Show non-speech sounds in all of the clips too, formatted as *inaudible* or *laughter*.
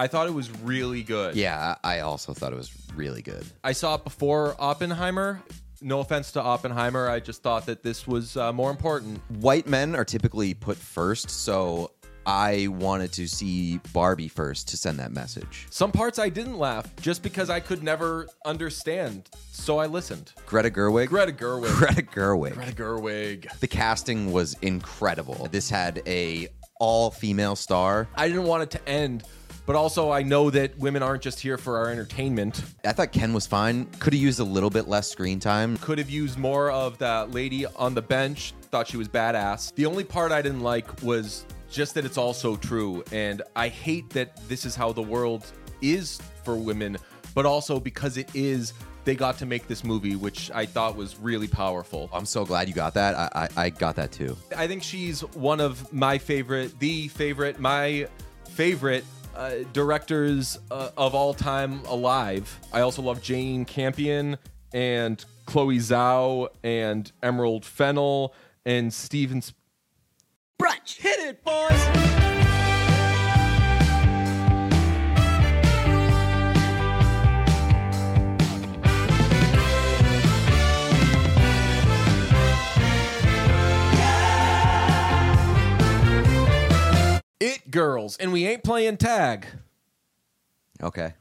I thought it was really good. Yeah, I also thought it was really good. I saw it before Oppenheimer. No offense to Oppenheimer, I just thought that this was uh, more important. White men are typically put first, so I wanted to see Barbie first to send that message. Some parts I didn't laugh just because I could never understand, so I listened. Greta Gerwig. Greta Gerwig. *laughs* Greta Gerwig. Greta Gerwig. The casting was incredible. This had a all female star. I didn't want it to end, but also I know that women aren't just here for our entertainment. I thought Ken was fine. Could have used a little bit less screen time. Could have used more of that lady on the bench. Thought she was badass. The only part I didn't like was just that it's all so true. And I hate that this is how the world is for women, but also because it is, they got to make this movie, which I thought was really powerful. I'm so glad you got that. I, I, I got that too. I think she's one of my favorite, the favorite, my favorite uh, directors uh, of all time alive. I also love Jane Campion and Chloe Zhao and Emerald Fennell and Steven. Sp- Brunch. Hit it, boys! It girls, and we ain't playing tag. Okay.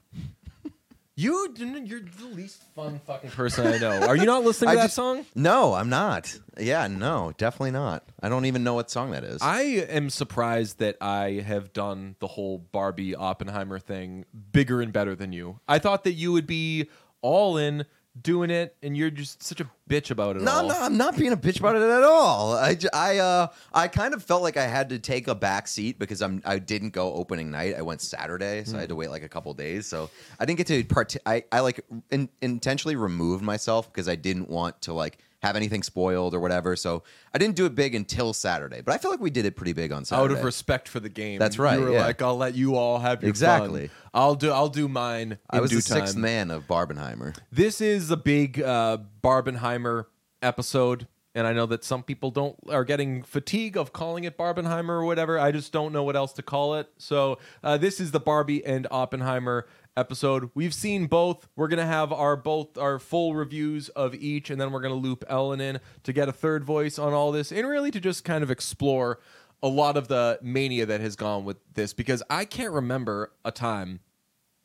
You, you're the least fun fucking person I know. Are you not *laughs* listening to I that just- song? No, I'm not. Yeah, no, definitely not. I don't even know what song that is. I am surprised that I have done the whole Barbie Oppenheimer thing bigger and better than you. I thought that you would be all in doing it, and you're just such a bitch about it no, all. no, I'm not being a bitch about it at all. I, j- I, uh, I kind of felt like I had to take a back seat because I'm, I didn't go opening night. I went Saturday, so I had to wait like a couple days. So I didn't get to part. I, I like in, intentionally removed myself because I didn't want to like have anything spoiled or whatever. So I didn't do it big until Saturday. But I feel like we did it pretty big on Saturday. Out of respect for the game, That's right, You were yeah. like, "I'll let you all have your Exactly. fun. I'll do. I'll do mine." In I was the sixth man of Barbenheimer. This is a big uh, Barbenheimer episode, and I know that some people don't are getting fatigue of calling it Barbenheimer or whatever. I just don't know what else to call it. So uh, this is the Barbie and Oppenheimer episode. We've seen both. We're gonna have our both our full reviews of each, and then we're gonna loop Ellen in to get a third voice on all this, and really to just kind of explore a lot of the mania that has gone with this because I can't remember a time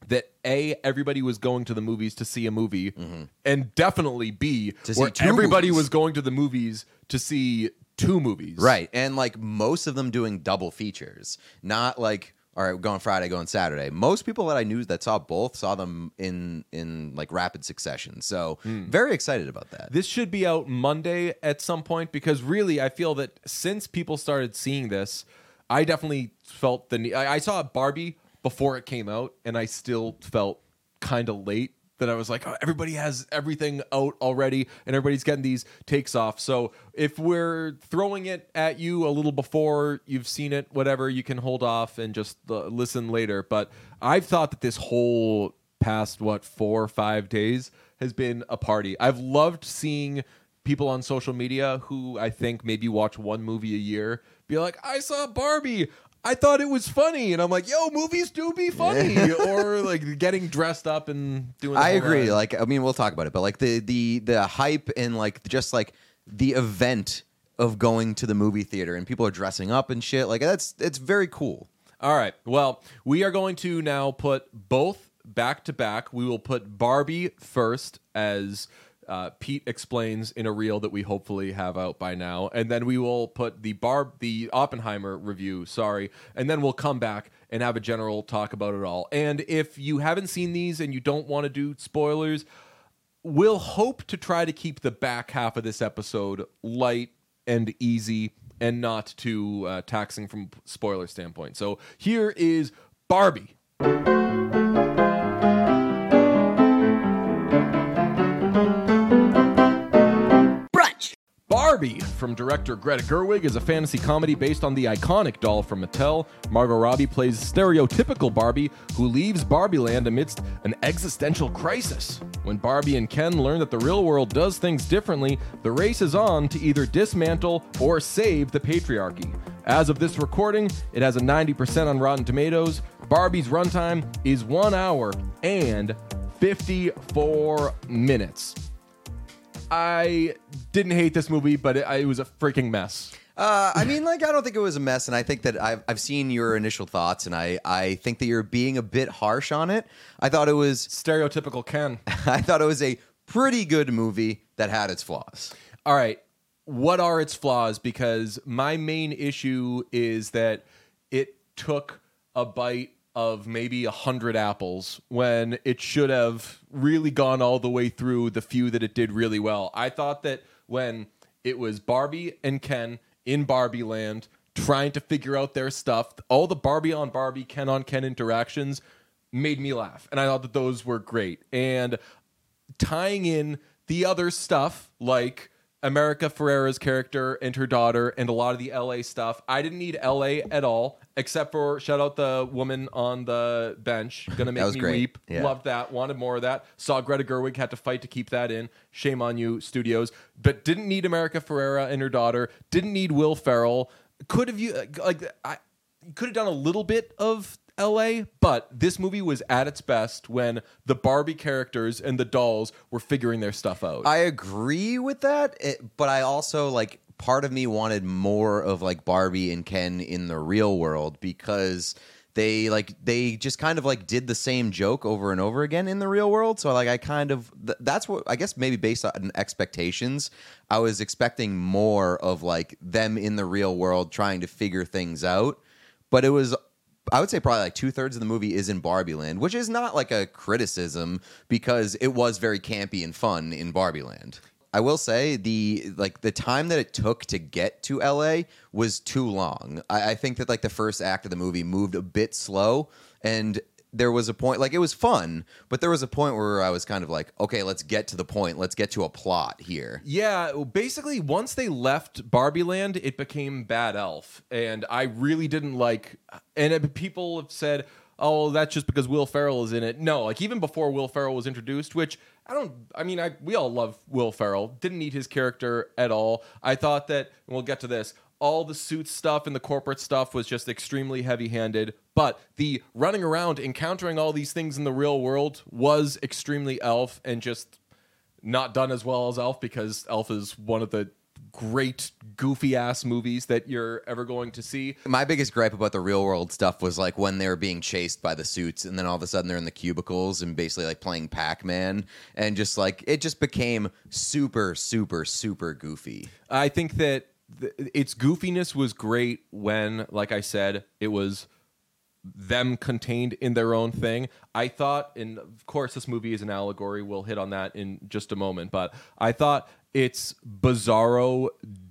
that a everybody was going to the movies to see a movie, mm-hmm. and definitely b To where everybody movies. was going to the movies to see two movies. Right. And like most of them doing double features, not like all right, going Friday, going Saturday. Most people that I knew that saw both saw them in in like rapid succession. So hmm. very excited about that. This should be out Monday at some point because really, I feel that since people started seeing this, I definitely felt the need. I, I saw Barbie before it came out, and I still felt kind of late. That I was like, oh, everybody has everything out already, and everybody's getting these takes off. So if we're throwing it at you a little before you've seen it, whatever, you can hold off and just uh, listen later. But I've thought that this whole past what four or five days has been a party. I've loved seeing people on social media who I think maybe watch one movie a year be like, I saw Barbie. I thought it was funny, and I'm like, "Yo, movies do be funny," *laughs* or like getting dressed up and doing. I agree. nine. Like I mean, we'll talk about it, but like the the the hype and like just like the event of going to the movie theater and people are dressing up and shit. Like that's it's very cool. All right. Well, we are going to now put both back to back. We will put Barbie first, as uh, Pete explains in a reel that we hopefully have out by now, and then we will put the Barb, the Oppenheimer review. Sorry, and then we'll come back and have a general talk about it all. And if you haven't seen these and you don't want to do spoilers, we'll hope to try to keep the back half of this episode light and easy and not too uh, taxing from spoiler standpoint. So here is Barbie. Barbie from director Greta Gerwig is a fantasy comedy based on the iconic doll from Mattel. Margot Robbie plays stereotypical Barbie who leaves Barbie Land amidst an existential crisis. When Barbie and Ken learn that the real world does things differently, the race is on to either dismantle or save the patriarchy. As of this recording, it has a 90% on Rotten Tomatoes. Barbie's runtime is one hour and 54 minutes. I didn't hate this movie, but it, it was a freaking mess. Uh, I mean, like, I don't think it was a mess, and I think that I've, I've seen your initial thoughts, and I, I think that you're being a bit harsh on it. I thought it was, Stereotypical Ken. *laughs* I thought it was a pretty good movie that had its flaws. All right. What are its flaws? Because my main issue is that it took a bite of maybe a hundred apples when it should have really gone all the way through the few that it did really well. I thought that when it was Barbie and Ken in Barbie Land trying to figure out their stuff, all the Barbie on Barbie, Ken on Ken interactions made me laugh. And I thought that those were great. And tying in the other stuff like America Ferrera's character and her daughter and a lot of the LA stuff. I didn't need LA at all, except for shout out the woman on the bench. *laughs* Gonna make me great. weep. Yeah. Loved that. Wanted more of that. Saw Greta Gerwig had to fight to keep that in. Shame on you, studios. But didn't need America Ferrera and her daughter. Didn't need Will Ferrell. Could have you uh, like I could have done a little bit of LA, but this movie was at its best when the Barbie characters and the dolls were figuring their stuff out. I agree with that, it, but I also like part of me wanted more of like Barbie and Ken in the real world because they like they just kind of like did the same joke over and over again in the real world. So like I kind of th- that's what I guess maybe based on expectations, I was expecting more of like them in the real world trying to figure things out, but it was I would say probably like two thirds of the movie is in Barbie Land, which is not like a criticism because it was very campy and fun in Barbie Land. I will say the like the time that it took to get to LA was too long. I, I think that like the first act of the movie moved a bit slow, and there was a point like it was fun, but there was a point where I was kind of like, okay, let's get to the point. Let's get to a plot here. Yeah, basically, once they left Barbie Land, it became Bad Elf, and I really didn't like. And it, people have said, "Oh, that's just because Will Ferrell is in it." No, like even before Will Ferrell was introduced, which I don't. I mean, I we all love Will Ferrell. Didn't need his character at all. I thought that, and we'll get to this. All the suit stuff and the corporate stuff was just extremely heavy-handed, but the running around, encountering all these things in the real world was extremely Elf, and just not done as well as Elf because Elf is one of the great goofy ass movies that you're ever going to see. My biggest gripe about the real world stuff was like when they were being chased by the suits, and then all of a sudden they're in the cubicles and basically like playing Pac Man, and just like it just became super, super, super goofy. I think that th- its goofiness was great when, like I said, it was them contained in their own thing. I thought, and of course, this movie is an allegory. We'll hit on that in just a moment. But I thought its bizarro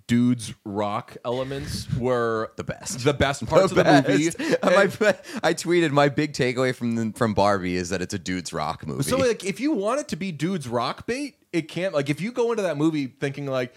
dudes rock elements were *laughs* The best. The best parts of the movie. *laughs* Best. My- *laughs* I tweeted my big takeaway from the, from Barbie is that it's a dude's rock movie. So like if you want it to be dudes rock bait, it can't like if you go into that movie thinking like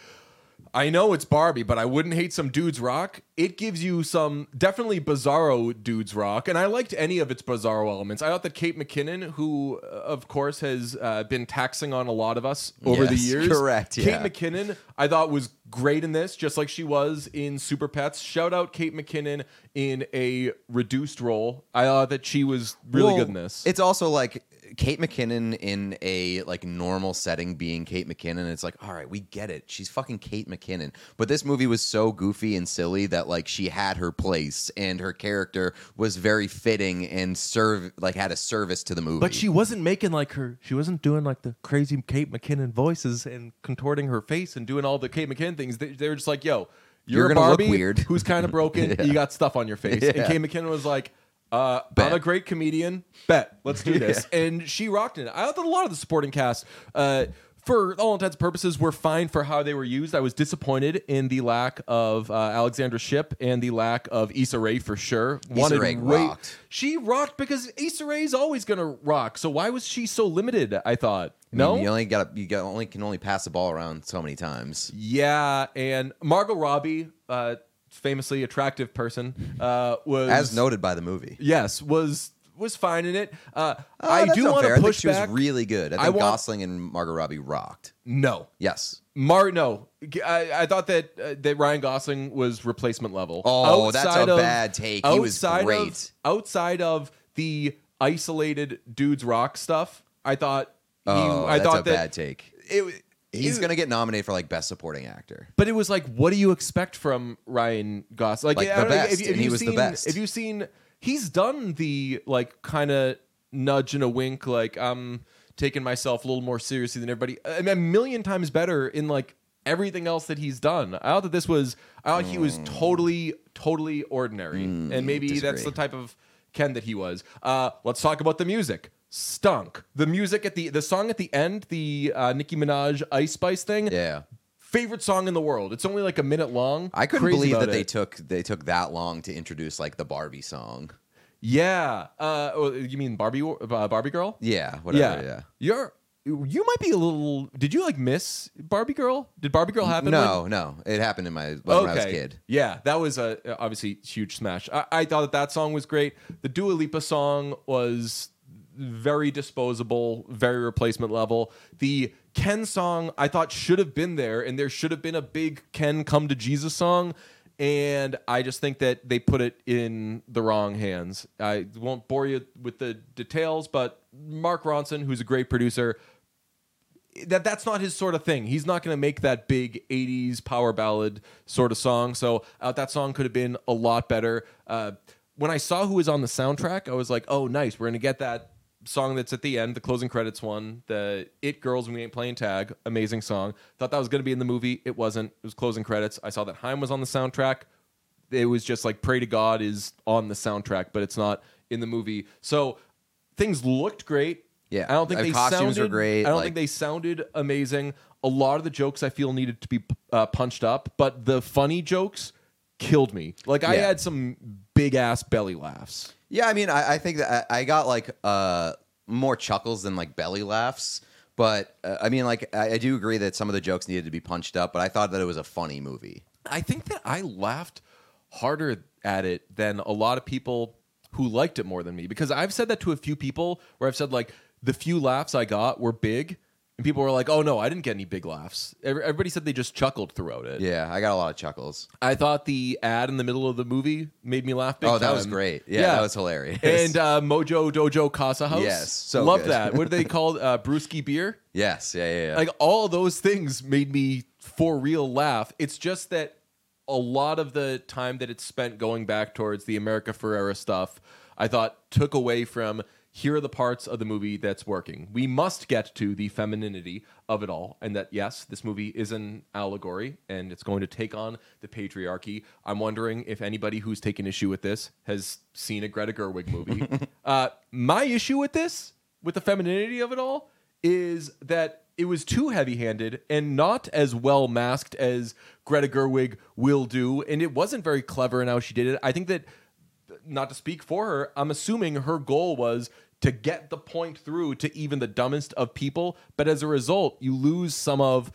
I know it's Barbie, but I wouldn't hate some dudes rock. It gives you some definitely bizarro dudes rock, and I liked any of its bizarro elements. I thought that Kate McKinnon, who uh, of course has uh, been taxing on a lot of us over the years, correct, yeah. Kate McKinnon, I thought was great in this, just like she was in Super Pets. Shout out Kate McKinnon in a reduced role. I thought that she was really Well, good in this. It's also like Kate McKinnon in a like normal setting being Kate McKinnon. It's like, all right, we get it. She's fucking Kate McKinnon. But this movie was so goofy and silly that like she had her place and her character was very fitting and serve like had a service to the movie. But she wasn't making like her. She wasn't doing like the crazy Kate McKinnon voices and contorting her face and doing all the Kate McKinnon things. They, they were just like, "Yo, you're, You're a Barbie weird." who's kind of broken. *laughs* You got stuff on your face." And Kate McKinnon was like, uh. "I'm a great comedian. Bet, let's do *laughs* this." And she rocked it. I thought a lot of the supporting cast. Uh, for all intents and purposes, were fine for how they were used. I was disappointed in the lack of uh, Alexandra Shipp and the lack of Issa Rae for sure. Issa Rae rocked. She rocked because Issa Rae is always gonna rock. So why was she so limited? I thought. I mean, No. you only got you got only can only pass the ball around so many times. yeah, and Margot Robbie, uh, famously attractive person, uh, was As noted by the movie. Yes, was was fine in it. Uh, Uh, I do want to I push she back. was really good. I I think want- Gosling and Margot Robbie rocked. no, Yes. Mar no. I, I thought that uh, that Ryan Gosling was replacement level. Oh, that's a Outside of- bad take. He was great. Of, outside of the isolated dudes rock stuff. I thought. he- Oh, I that's thought a that bad take. it. He's gonna get nominated for like best supporting actor. But it was like, what do you expect from Ryan Gosling? Like, Like I the don't know, best, and he was the seen, best. If you've seen, he's done the like kind of nudge and a wink, like I'm taking myself a little more seriously than everybody. I mean, a million times better in like everything else that he's done. I thought that this was, I thought he was totally, totally ordinary, and maybe that's disagree. the type of Ken that he was. Uh, let's talk about the music. Stunk. The music at the the song at the end, the uh, Nicki Minaj Ice Spice thing Yeah. favorite song in the world. It's only like a minute long. I couldn't Crazy believe that they took they took that long to introduce like the Barbie song. Yeah. Uh, oh, you mean Barbie? Uh, Barbie girl? Yeah, whatever. Yeah. You're. You might be a little. Did you like miss Barbie Girl? Did Barbie Girl happen? No, no, it happened in my when, When, when I was a kid. Yeah, that was a obviously huge smash. I, I thought that that song was great. The Dua Lipa song was very disposable, very replacement level. The Ken song I thought should have been there, and there should have been a big Ken come to Jesus song. And I just think that they put it in the wrong hands. I won't bore you with the details, but Mark Ronson, who's a great producer, that that's not his sort of thing. He's not going to make that big '80s power ballad sort of song. So uh, that song could have been a lot better. Uh, when I saw who was on the soundtrack, I was like, "Oh, nice! We're going to get that song that's at the end, the closing credits one, the It Girls When We Ain't Playing Tag, amazing song. Thought that was going to be in the movie. It wasn't. It was closing credits. I saw that Haim was on the soundtrack. It was just like "Pray to God" is on the soundtrack, but it's not in the movie. So things looked great. Yeah. I don't think The they costumes sounded were great, I don't like- think they sounded amazing. A lot of the jokes I feel needed to be uh, punched up, but the funny jokes killed me. Like I Yeah. had some big ass belly laughs. Yeah, I mean, I, I think that I, I got like uh more chuckles than like belly laughs. But uh, I mean, like I, I do agree that some of the jokes needed to be punched up. But I thought that it was a funny movie. I think that I laughed harder at it than a lot of people who liked it more than me because I've said that to a few people where I've said like the few laughs I got were big and people were like, "Oh no, I didn't get any big laughs." Every- Everybody said they just chuckled throughout it. Yeah, I got a lot of chuckles. I thought the ad in the middle of the movie made me laugh big Oh, that was time. great. Yeah, that was hilarious. And uh, Mojo Dojo Casa House. Yes, so love good. that. What are they *laughs* called? Uh, Brewski beer. yes, yeah, yeah, yeah. Like all those things made me for real laugh. It's just that a lot of the time that it's spent going back towards the America Ferrera stuff, I thought took away from here are the parts of the movie that's working. We must get to the femininity of it all, and that yes, this movie is an allegory and it's going to take on the patriarchy. I'm wondering if anybody who's taken issue with this has seen a Greta Gerwig movie. *laughs* uh, my issue with this, with the femininity of it all, is that it was too heavy-handed and not as well masked as Greta Gerwig will do, and it wasn't very clever in how she did it. I think that, not to speak for her, I'm assuming her goal was to get the point through to even the dumbest of people, but as a result, you lose some of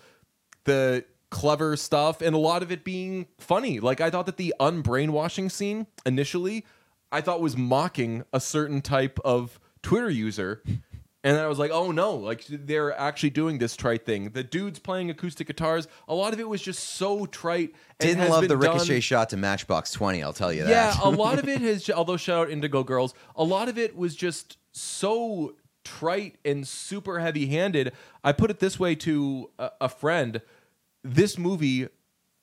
the clever stuff and a lot of it being funny. Like I thought that the unbrainwashing scene initially, I thought was mocking a certain type of Twitter user. And then I was like, oh no, like they're actually doing this trite thing. The dudes playing acoustic guitars, a lot of it was just so trite. and Didn't love the ricochet done- shot to Matchbox Twenty. I'll tell you that. yeah, a lot of *laughs* it has. Although shout out Indigo Girls, a lot of it was just so trite and super heavy-handed. I put it this way to a, a friend: this movie,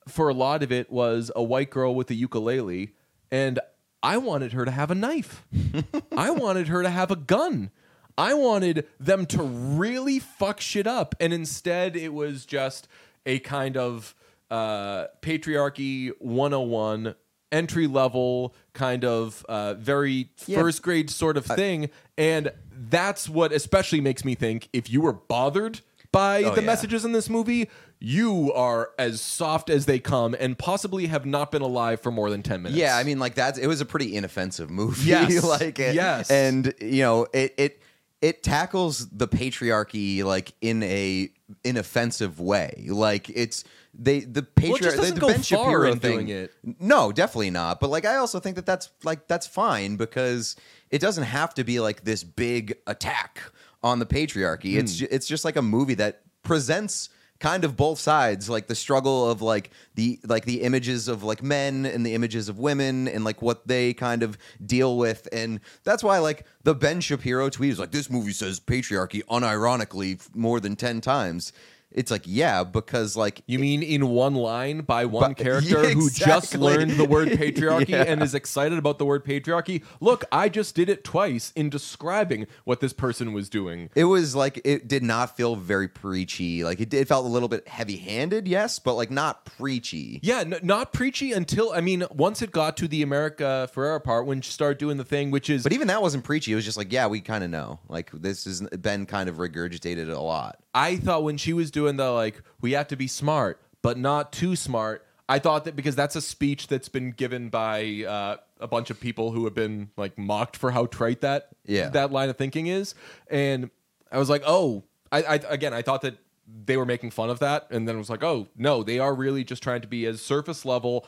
for a lot of it, was a white girl with a ukulele, and I wanted her to have a knife. *laughs* I wanted her to have a gun. I wanted them to really fuck shit up, and instead it was just a kind of uh, patriarchy 101 entry level kind of uh, very Yeah. first grade sort of thing, and that's what especially makes me think if you were bothered by Oh, the yeah. messages in this movie, you are as soft as they come, and possibly have not been alive for more than ten minutes. Yeah, I mean, like that's it was a pretty inoffensive movie. *laughs* Yes. like it, Yes. and you know it it it tackles the patriarchy like in a inoffensive way. Like it's they the Well, patriarchy. doesn't the go Ben Shapiro thing. doing it. No, definitely not. But like I also think that that's like that's fine because it doesn't have to be like this big attack on the patriarchy. Hmm. It's ju- it's just like a movie that presents kind of both sides, like the struggle of like the like the images of like men and the images of women and like what they kind of deal with, and that's why like the Ben Shapiro tweet is like this movie says patriarchy unironically more than ten times. It's like yeah, because like You mean in one line by one But- *laughs* character Yeah, who just exactly. learned the word *laughs* patriarchy Yeah. and is excited about the word patriarchy? Look, I just did it twice in describing what this person was doing. It was like it did not feel very preachy. Like it, it felt a little bit heavy-handed, yes, but like not preachy. Yeah, n- not preachy until I mean, once it got to the America Ferrera part, when she started doing the thing, which is But even that wasn't preachy. It was just like, yeah, we kind of know. Like this has been kind of regurgitated a lot. I thought when she was doing the like, we have to be smart, but not too smart. I thought that because that's a speech that's been given by uh, a bunch of people who have been like mocked for how trite that Yeah. that line of thinking is, and I was like, oh, I, I again, I thought that they were making fun of that, and then it was like, oh no, they are really just trying to be as surface level,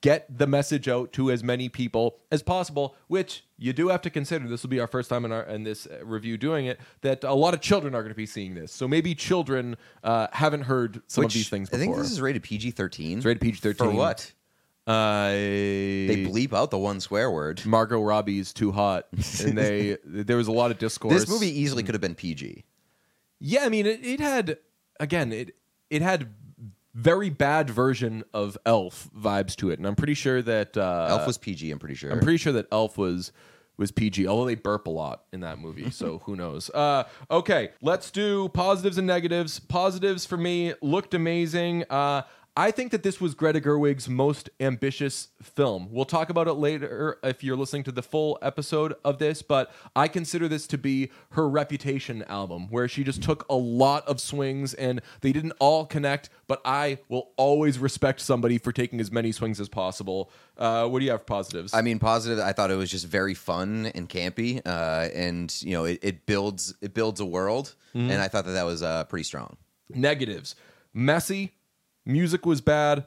get the message out to as many people as possible. Which you do have to consider. This will be our first time in our in this uh, review doing it. That a lot of children are going to be seeing this, so maybe children uh, haven't heard some of these things I think this is rated PG thirteen. It's rated PG-13. For what? uh, They they bleep out the one swear word. Margot Robbie's too hot, and they *laughs* there was a lot of discourse. This movie easily could have been PG. Yeah, I mean, it, it had again, it it had very bad version of Elf vibes to it, and I'm pretty sure that uh, Elf was PG. I'm pretty sure. I'm pretty sure that Elf was was PG, although they burp a lot in that movie, so *laughs* who knows? Uh, okay, let's do positives and negatives. Positives for me looked amazing. Uh, I think that this was Greta Gerwig's most ambitious film. We'll talk about it later if you're listening to the full episode of this, but I consider this to be her reputation album, where she just took a lot of swings and they didn't all connect, but I will always respect somebody for taking as many swings as possible. Uh, what do you have for positives? I mean, positive. I thought it was just very fun and campy, uh, and you know, it, it builds it builds a world, Mm-hmm. and I thought that that was uh, pretty strong. Negatives. Messy. Music was bad.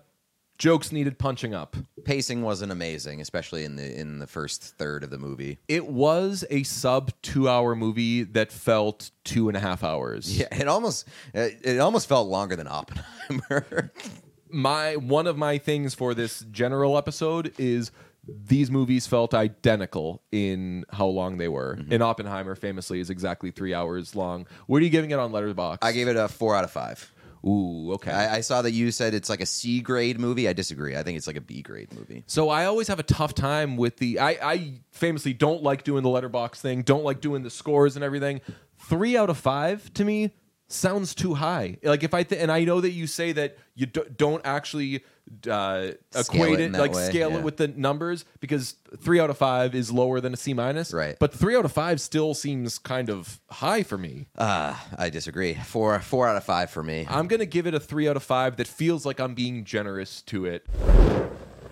Jokes needed punching up. Pacing wasn't amazing, especially in the in the first third of the movie. It was a sub two hour movie that felt two and a half hours. Yeah, it almost it it almost felt longer than Oppenheimer. *laughs* My one of my things for this general episode is these movies felt identical in how long they were. Mm-hmm. And Oppenheimer famously is exactly three hours long. What are you giving it on Letterboxd? I gave it a four out of five. Ooh, okay. I, I saw that you said it's like a C grade movie. I disagree. I think it's like a B grade movie. So I always have a tough time with the. I, I famously don't like doing the Letterboxd thing. Don't like doing the scores and everything. Three out of five to me sounds too high. Like if I th- and I know that you say that you d- don't actually uh, equate it it, like way, scale yeah. it with the numbers because three out of five is lower than a C minus. Right. But three out of five still seems kind of high for me. Uh, I disagree. Four four out of five for me. I'm gonna give it a three out of five. That feels like I'm being generous to it.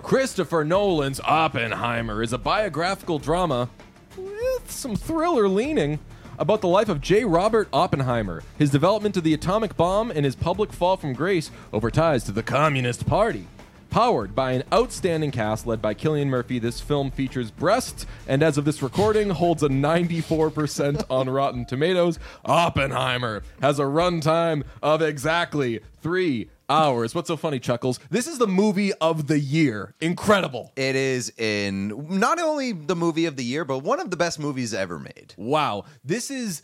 Christopher Nolan's Oppenheimer is a biographical drama with some thriller leaning about the life of J. Robert Oppenheimer, his development of the atomic bomb, and his public fall from grace over ties to the Communist Party. Powered by an outstanding cast led by Cillian Murphy, this film features breasts and, as of this recording, holds a 94% *laughs* on Rotten Tomatoes. Oppenheimer has a runtime of exactly three hours. What's so funny, Chuckles? This is the movie of the year. Incredible. It is in not only the movie of the year, but one of the best movies ever made. Wow. This is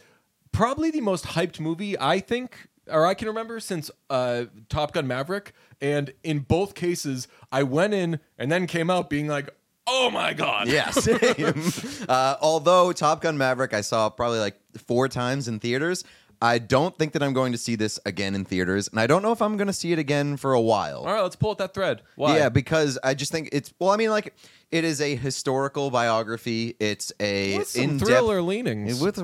probably the most hyped movie I think or I can remember since uh, Top Gun Maverick. And in both cases, I went in and then came out being like, oh my God. Yeah, *laughs* same. uh, although Top Gun Maverick, I saw probably like four times in theaters. I don't think that I'm going to see this again in theaters, and I don't know if I'm going to see it again for a while. All right, let's pull out that thread. Why? Yeah, because I just think it's well. I mean, like it is a historical biography. It's a With some thriller leanings. with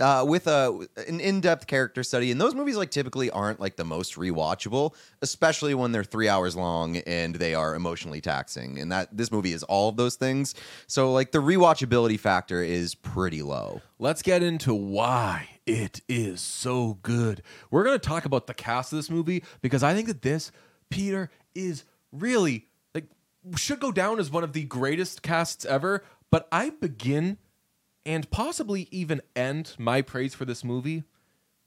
uh, with a an in-depth character study and those movies like typically aren't like the most rewatchable especially when they're three hours long and they are emotionally taxing and that this movie is all of those things so like the rewatchability factor is pretty low Let's get into why it is so good. We're going to talk about the cast of this movie because I think that this, Peter, is really like should go down as one of the greatest casts ever. But I begin and possibly even end my praise for this movie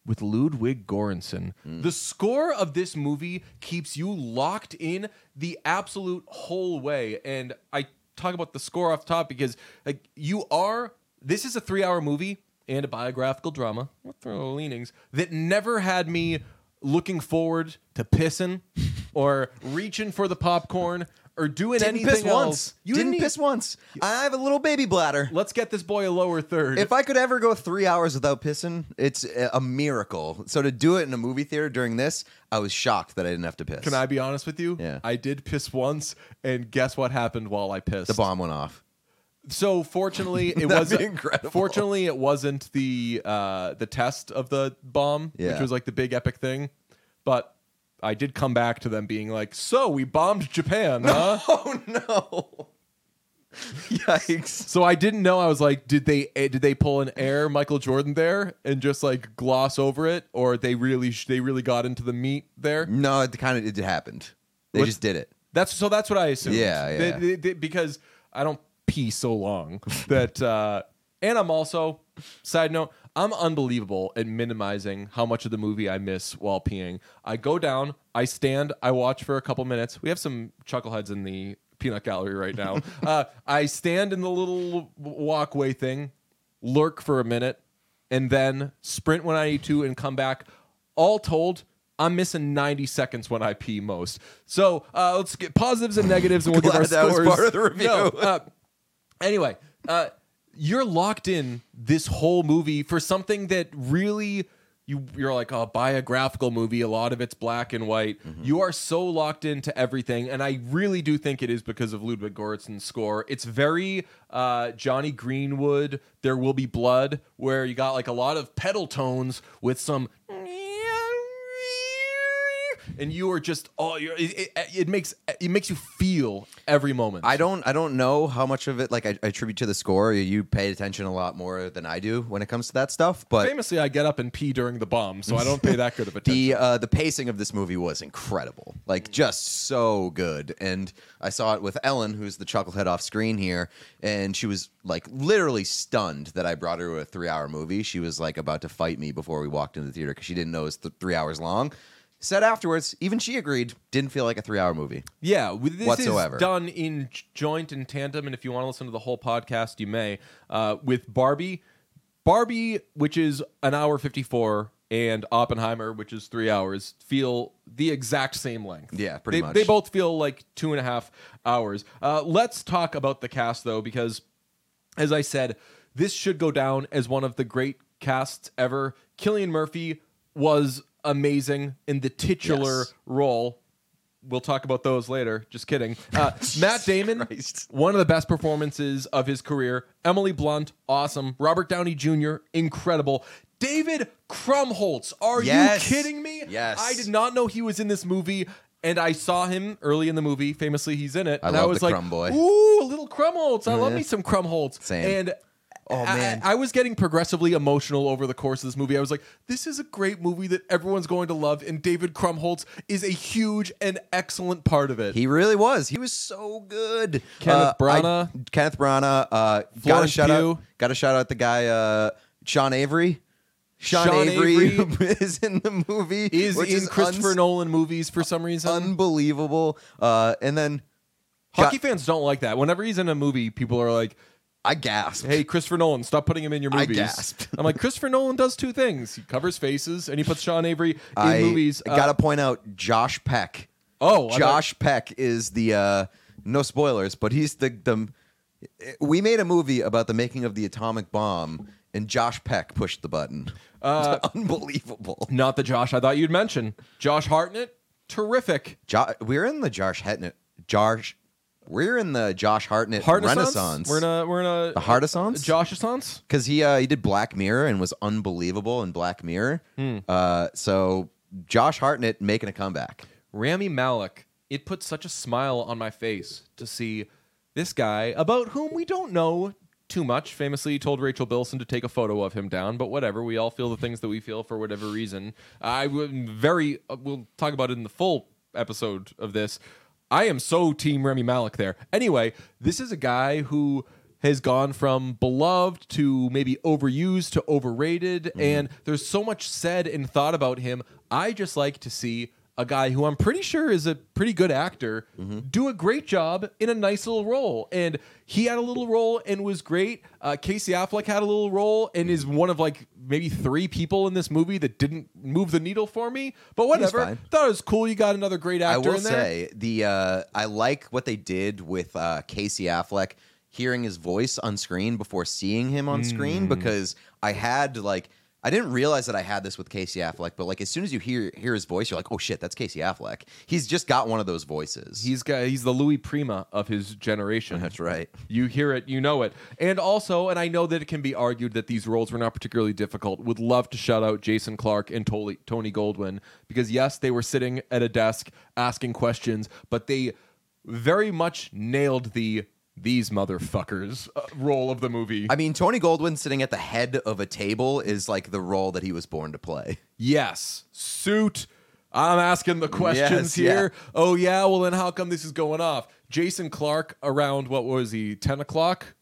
with Ludwig Göransson. Hmm. The score of this movie keeps you locked in the absolute whole way. And I talk about the score off top because like you are this is a 3-hour movie and a biographical drama with throw leanings that never had me looking forward to pissing *laughs* or reaching for the popcorn or doing Didn't anything piss else. once. You didn't didn't piss once. I have a little baby bladder. Let's get this boy a lower third. If I could ever go three hours without pissing, it's a a miracle. So to do it in a movie theater during this, I was shocked that I didn't have to piss. Can I be honest with you? Yeah. I did piss once, and guess what happened while I pissed? The bomb went off. So fortunately, *laughs* it wasn't. incredible. Fortunately, it wasn't the uh, the test of the bomb, which was like the big epic thing. But I did come back to them being like, "So we bombed Japan, *laughs* huh?" Oh no! Yikes! so I didn't know. I was like, "Did they eh, did they pull an air Michael Jordan there and just like gloss over it, or they really sh- they really got into the meat there?" No, it kind of it happened. They just did it. That's so. That's what I assumed. Yeah, yeah. They- they- they- because I don't pee so long *laughs* that, uh, and I'm also. Side note: I'm unbelievable at minimizing how much of the movie I miss while peeing. I go down, I stand, I watch for a couple minutes. We have some chuckleheads in the peanut gallery right now. *laughs* uh, I stand in the little walkway thing, lurk for a minute, and then sprint when I need to and come back. All told, I'm missing 90 seconds when I pee most. So uh, let's get positives and negatives, and we'll *laughs* give our that was scores. part of the review. No, uh, anyway, uh, you're locked in this whole movie for something that really. You, you're like a biographical movie. A lot of it's black and white. Mm-hmm. You are so locked into everything, and I really do think it is because of Ludwig Göransson's score. It's very uh, Jonny Greenwood. There will be blood, where you got like a lot of pedal tones with some and you are just oh you're, it, it, it makes it makes you feel every moment I don't I don't know how much of it like I, I attribute to the score. You pay attention a lot more than I do when it comes to that stuff. But famously i get up and pee during the bomb so i don't pay that good of *laughs* attention the uh, the pacing of this movie was incredible, like just so good. And I saw it with Ellen, who's the chucklehead off screen here, and she was like literally stunned that I brought her to a three hour movie. She was like about to fight me before we walked into the theater because she didn't know it was th- three hours long. Said afterwards, even she agreed, didn't feel like a three hour movie. Yeah, with- this Whatsoever. is done in j- joint and tandem, and if you want to listen to the whole podcast, you may. Uh, with Barbie, Barbie, which is an hour fifty four, and Oppenheimer, which is three hours, feel the exact same length. Yeah, pretty they, much. They both feel like two and a half hours. Uh, let's talk about the cast though, because as I said, this should go down as one of the great casts ever. Cillian Murphy was amazing in the titular Yes. role. We'll talk about those later. Just kidding. Uh, *laughs* Matt Damon, Christ. one of the best performances of his career. Emily Blunt, awesome. Robert Downey Jr., incredible. David Krumholtz, are Yes. you kidding me? Yes. I did not know he was in this movie. And I saw him early in the movie. Famously, he's in it. I and I love was the like, Crumb Boy. "Ooh, a little Krumholtz! I love *laughs* me some Krumholtz." Same. And Oh, man. I, was getting progressively emotional over the course of this movie. I was like, "This is a great movie that everyone's going to love," and David Krumholtz is a huge and excellent part of it. He really was. He was so good. Kenneth Uh, I- Branagh. Kenneth Branagh. Uh, got a shout Pugh. out. Got a shout out the guy uh, Sean Avery. Sean, Sean Avery, Avery *laughs* is in the movie. is in Christopher uns- Nolan movies for some reason. unbelievable. Uh, and then Hockey got- fans don't like that. Whenever he's in a movie, people are like, I gasped. "Hey, Christopher Nolan, stop putting him in your movies. I movies." gasped. I'm like, Christopher Nolan does two things: he covers faces and he puts Sean Avery in I movies. Uh, got to point out Josh Peck. Oh, I Josh Peck is the uh, no spoilers, but he's the the. We made a movie about the making of the atomic bomb, and Josh Peck pushed the button. Uh, *laughs* Unbelievable. not the Josh I thought you'd mention. Josh Hartnett, terrific. Jo- we're in the Josh Hartnett. Josh, we're in the Josh Hartnett? Renaissance. We're in a we're in a The Hartessance? Joshessance. because he uh, he did Black Mirror and was unbelievable in Black Mirror. Hmm. Uh, so Josh Hartnett making a comeback. Rami Malek. It put such a smile on my face to see this guy about whom we don't know too much. Famously told Rachel Bilson to take a photo of him down, but whatever. We all feel the things that we feel for whatever reason. I very. Uh, we'll talk about it in the full episode of this. I am so team Rami Malek there. Anyway, this is a guy who has gone from beloved to maybe overused to overrated, mm-hmm. and there's so much said and thought about him. I just like to see a guy who I'm pretty sure is a pretty good actor do a great job in a nice little role. And he had a little role and was great. Uh, Casey Affleck had a little role and is one of like maybe three people in this movie that didn't move the needle for me. But whatever. Thought it was cool. You got another great actor. I will in there. say the uh, I like what they did with uh, Casey Affleck hearing his voice on screen before seeing him on Hmm. screen because I had like I didn't realize that I had this with Casey Affleck, but like as soon as you hear hear his voice, you're like, oh shit, that's Casey Affleck. He's just got one of those voices. He's got he's the Louis Prima of his generation. that's right. You hear it, you know it. And also, and I know that it can be argued that these roles were not particularly difficult. Would love to shout out Jason Clarke and Tony, Tony Goldwyn because yes, they were sitting at a desk asking questions, but they very much nailed the these motherfuckers uh, role of the movie. I mean, Tony Goldwyn sitting at the head of a table is like the role that he was born to play. yes, suit. I'm asking the questions Yes, yeah. here. Oh yeah, well then how come this is going off? Jason Clarke around what was he? Ten o'clock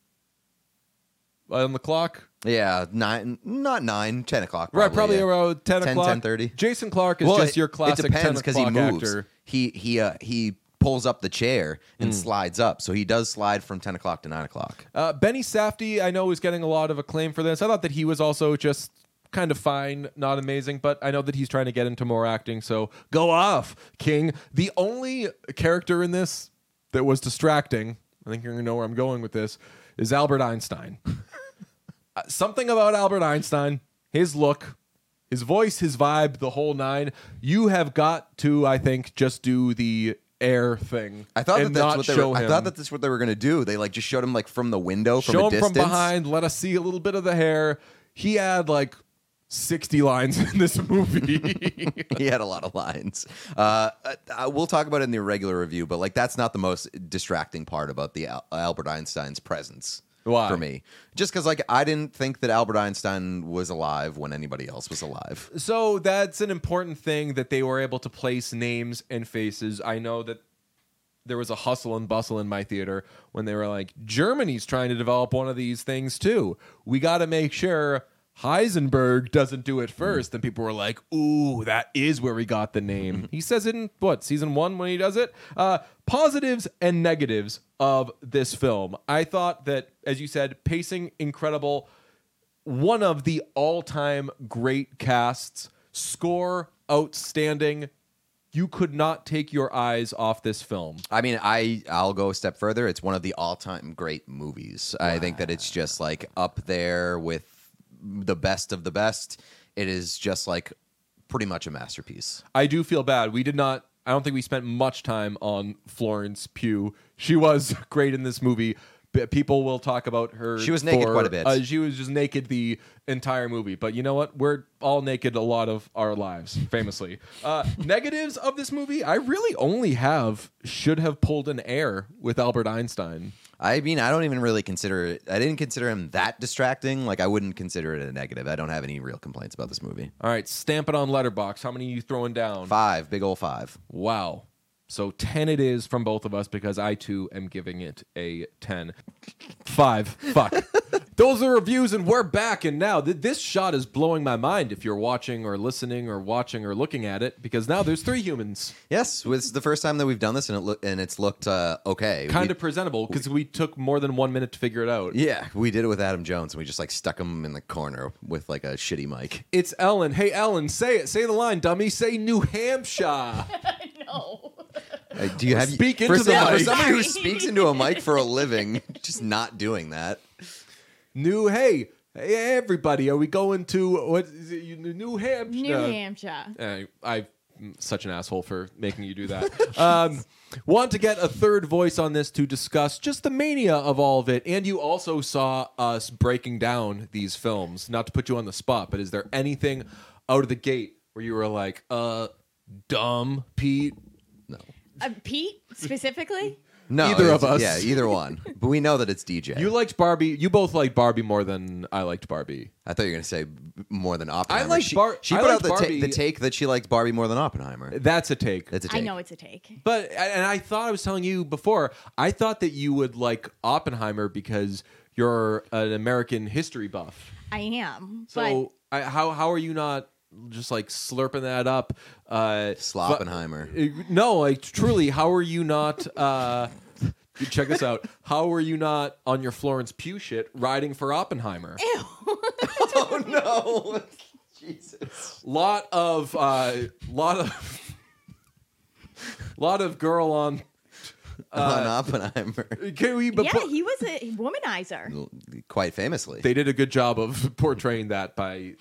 on the clock. Yeah, nine, not nine, ten o'clock. Right, probably yeah. around 10 10, o'clock. 10:30. Jason Clarke is just your classic It depends 10 he moves. actor. He he uh, he pulls up the chair and slides up, so he does slide from ten o'clock to nine o'clock. Uh, Benny Safdie, I know, is getting a lot of acclaim for this. I thought that he was also just kind of fine, not amazing, but I know that he's trying to get into more acting. So go off, King. The only character in this that was distracting, I think you're going to know where I'm going with this, is Albert Einstein. *laughs* Uh, Something about Albert Einstein, his look, his voice, his vibe, the whole nine. You have got to, I think, just do the air thing. I thought that that's what they were. I thght that that's what they were going to do. They like just showed him like from the window from show a him distance. from behind let us see a little bit of the hair he had like 60 lines in this movie *laughs* he had a lot of lines. Uh, uh, we'll talk about it in the irregular review, but like that's not the most distracting part about the Al- Albert Einstein's presence. Why? For me, just because like I didn't think that Albert Einstein was alive when anybody else was alive. so that's an important thing that they were able to place names and faces i know that there was a hustle and bustle in my theater when they were like germany's trying to develop one of these things too we got to make sure Heisenberg doesn't do it first, and people were like, "Ooh, that is where we got the name." *laughs* he says it in what season one when he does it. Uh, positives and negatives of this film. I thought that, as you said, pacing incredible. One of the all-time great casts. Score outstanding. You could not take your eyes off this film. I mean, I I'll go a step further. It's one of the all time great movies. I think that it's just like up there with the best of the best. It is just like pretty much a masterpiece. I do feel bad. We did not. I don't think we spent much time on Florence Pugh. She was *laughs* great in this movie. People will talk about her. She was naked for- quite a bit. Uh, she was just naked the entire movie. But you know what? We're all naked a lot of our lives, famously. *laughs* Uh, negatives of this movie, I really only have should have pulled an air with Albert Einstein. I mean, I don't even really consider it. I didn't consider him that distracting. Like, I wouldn't consider it a negative. I don't have any real complaints about this movie. All right, stamp it on Letterboxd. How many are you throwing down? Five, big old five. Wow. So 10 it is from both of us because I too am giving it a 10. 5. Fuck. *laughs* Those are reviews and we're back and now th- this shot is blowing my mind if you're watching or listening or watching or looking at it because now there's three humans. Yes, this is the first time that we've done this, and it look and it's looked uh, okay. Kind of presentable because we took more than 1 minute to figure it out. Yeah, we did it with Adam Jones, and we just like stuck him in the corner with like a shitty mic. It's Ellen. Hey Ellen, say it. Say the line, dummy. Say New Hampshire. *laughs* No. Uh, do you have Speak for into the some- for mic. somebody who speaks into a mic for a living? *laughs* Just not doing that. New hey, hey everybody, are we going to what is it? New Hampshire? New Hampshire. Uh, I'm such an asshole for making you do that. *laughs* um, want to get a third voice on this to discuss just the mania of all of it. And you also saw us breaking down these films. Not to put you on the spot, but is there anything out of the gate where you were like, uh, dumb, Pete? Uh, Pete specifically? No, Either of us. Yeah, either one. But we know that it's DJ. You liked Barbie. You both liked Barbie more than I liked Barbie. I thought you were going to say more than Oppenheimer. liked she, Bar- she I put out liked the, ta- Barbie. the take that she liked Barbie more than Oppenheimer. That's a take. That's a take. I know it's a take. But and I thought I was telling you before. I thought that you would like Oppenheimer because you're an American history buff. I am. So I, how how are you not just like slurping that up? Uh, Sloppenheimer. Uh, No, like truly, how are you not? Uh, *laughs* check this out. How are you not on your Florence Pugh shit riding for Oppenheimer? ew. *laughs* oh no, Jesus. Lot of uh, lot of *laughs* lot of girl on. On Oppenheimer, Can we? But yeah, put- he was a womanizer. quite famously. they did a good job of portraying that by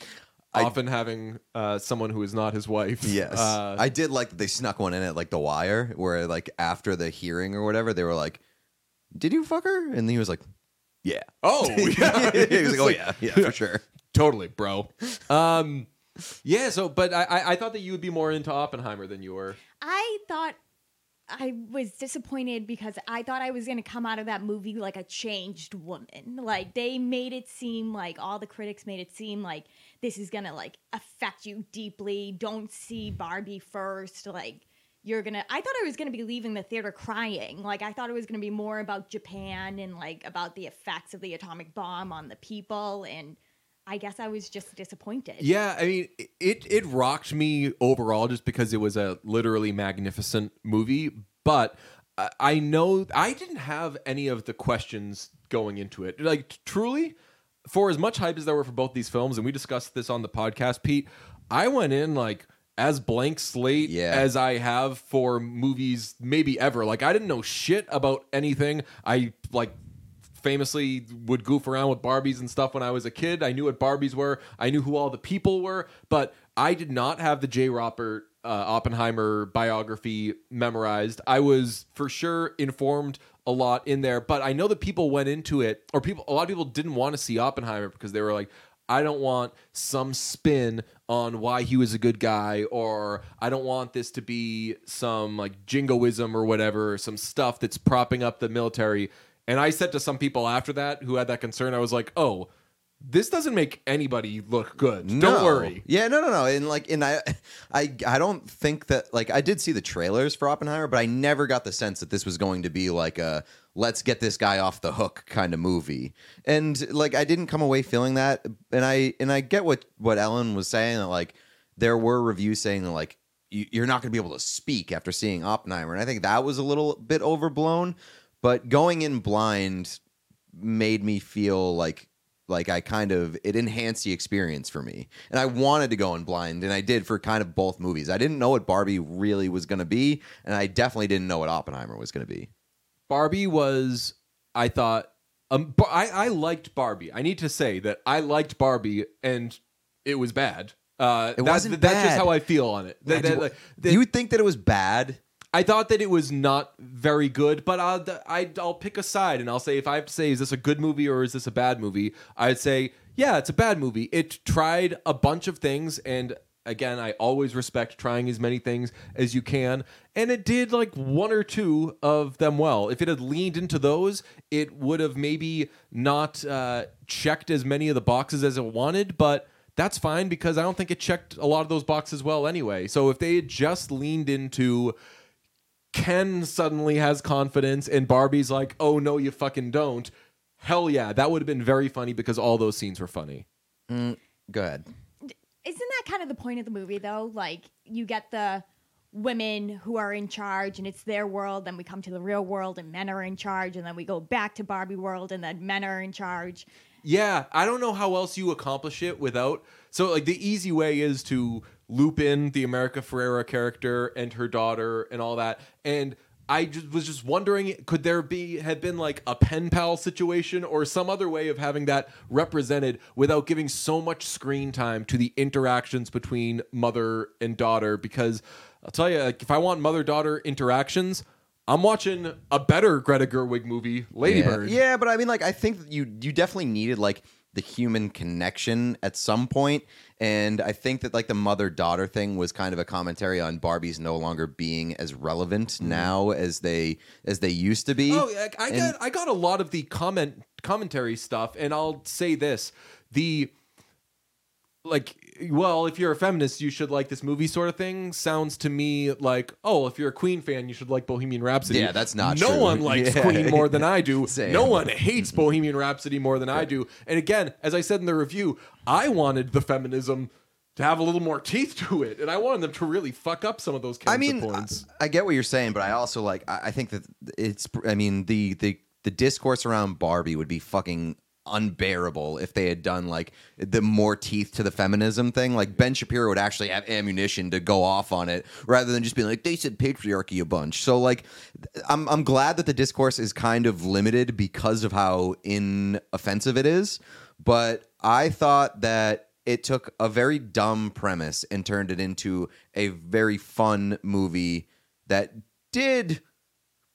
often having uh, someone who is not his wife. Yes, Uh, I did like that they snuck one in at like The Wire, where like after the hearing or whatever, they were like, "Did you fuck her?" And he was like, "Yeah." oh, yeah. *laughs* he was like, "Oh yeah, *laughs* yeah, for sure." *laughs* totally, bro. Um, yeah. So, but I, I, I thought that you would be more into Oppenheimer than you were. I thought I was disappointed because I thought I was going to come out of that movie like a changed woman. Like they made it seem like all the critics made it seem like this is going to like affect you deeply. Don't see Barbie first. Like you're going to I thought I was going to be leaving the theater crying. Like I thought it was going to be more about Japan and like about the effects of the atomic bomb on the people and I guess I was just disappointed. Yeah, I mean, it it rocked me overall just because it was a literally magnificent movie. But I- I know I didn't have any of the questions going into it. Like truly, for as much hype as there were for both these films, and we discussed this on the podcast, Pete. I went in like as blank slate Yeah. as I have for movies maybe ever. Like I didn't know shit about anything. I like famously would goof around with Barbies and stuff when I was a kid. I knew what Barbies were. I knew who all the people were, but I did not have the J. Robert uh, Oppenheimer biography memorized. I was for sure informed a lot in there, but I know that people went into it, or people, a lot of people didn't want to see Oppenheimer because they were like, I don't want some spin on why he was a good guy, or I don't want this to be some like jingoism or whatever, some stuff that's propping up the military. And I said to some people after that who had that concern, I was like, oh, this doesn't make anybody look good. Don't worry. Yeah, no, no, no. And like, and I, I, I don't think that like I did see the trailers for Oppenheimer, but I never got the sense that this was going to be like a let's get this guy off the hook kind of movie. And like, I didn't come away feeling that. And I, and I get what what Ellen was saying that like there were reviews saying that like you, you're not going to be able to speak after seeing Oppenheimer, and I think that was a little bit overblown. But going in blind made me feel like like I kind of it enhanced the experience for me. And I wanted to go in blind and I did for kind of both movies. I didn't know what Barbie really was going to be and I definitely didn't know what Oppenheimer was going to be. Barbie was, I thought, um, I, I liked Barbie. I need to say that I liked Barbie and it was bad. Uh, It that- wasn't bad. That's just how I feel on it. That- that- like, you would think that it was bad. I thought that it was not very good, but I'll, I, I'll pick a side and I'll say if I have to say, is this a good movie or is this a bad movie? I'd say, yeah, it's a bad movie. It tried a bunch of things, and again, I always respect trying as many things as you can, and it did like one or two of them well. If it had leaned into those, it would have maybe not uh, checked as many of the boxes as it wanted, but that's fine because I don't think it checked a lot of those boxes well anyway. So if they had just leaned into Ken suddenly has confidence and Barbie's like, "Oh no, you fucking don't." Hell yeah, that would have been very funny because all those scenes were funny. Mm, go ahead. Isn't that kind of the point of the movie though? Like you get the women who are in charge and it's their world, then we come to the real world and men are in charge, and then we go back to Barbie world and then men are in charge. Yeah, I don't know how else you accomplish it without. So like the easy way is to loop in the America Ferrera character and her daughter and all that. And I just was just wondering, could there be had been like a pen pal situation or some other way of having that represented without giving so much screen time to the interactions between mother and daughter? Because I'll tell you, like, if I want mother daughter interactions. I'm watching a better Greta Gerwig movie, Lady Yeah. Bird. Yeah, but I mean, like, I think you you definitely needed like the human connection at some point, and I think that like the mother daughter thing was kind of a commentary on Barbie's no longer being as relevant mm-hmm. now as they as they used to be. Oh, I, I got I got a lot of the comment commentary stuff, and I'll say this: the like well, if you're a feminist, you should like this movie sort of thing sounds to me like, oh, if you're a Queen fan, you should like Bohemian Rhapsody. Yeah, that's not No true. one likes Yeah. Queen more than I do. *laughs* Same. No one hates mm-hmm. Bohemian Rhapsody more than I do. And again, as I said in the review, I wanted the feminism to have a little more teeth to it, and I wanted them to really fuck up some of those I mean, I, I get what you're saying, but I also like. I, I think that it's. I mean, the the the discourse around Barbie would be fucking unbearable if they had done like the more teeth to the feminism thing. Like Ben Shapiro would actually have ammunition to go off on it rather than just being like they said patriarchy a bunch. So like, I'm I'm glad that the discourse is kind of limited because of how inoffensive it is. But I thought that it took a very dumb premise and turned it into a very fun movie that did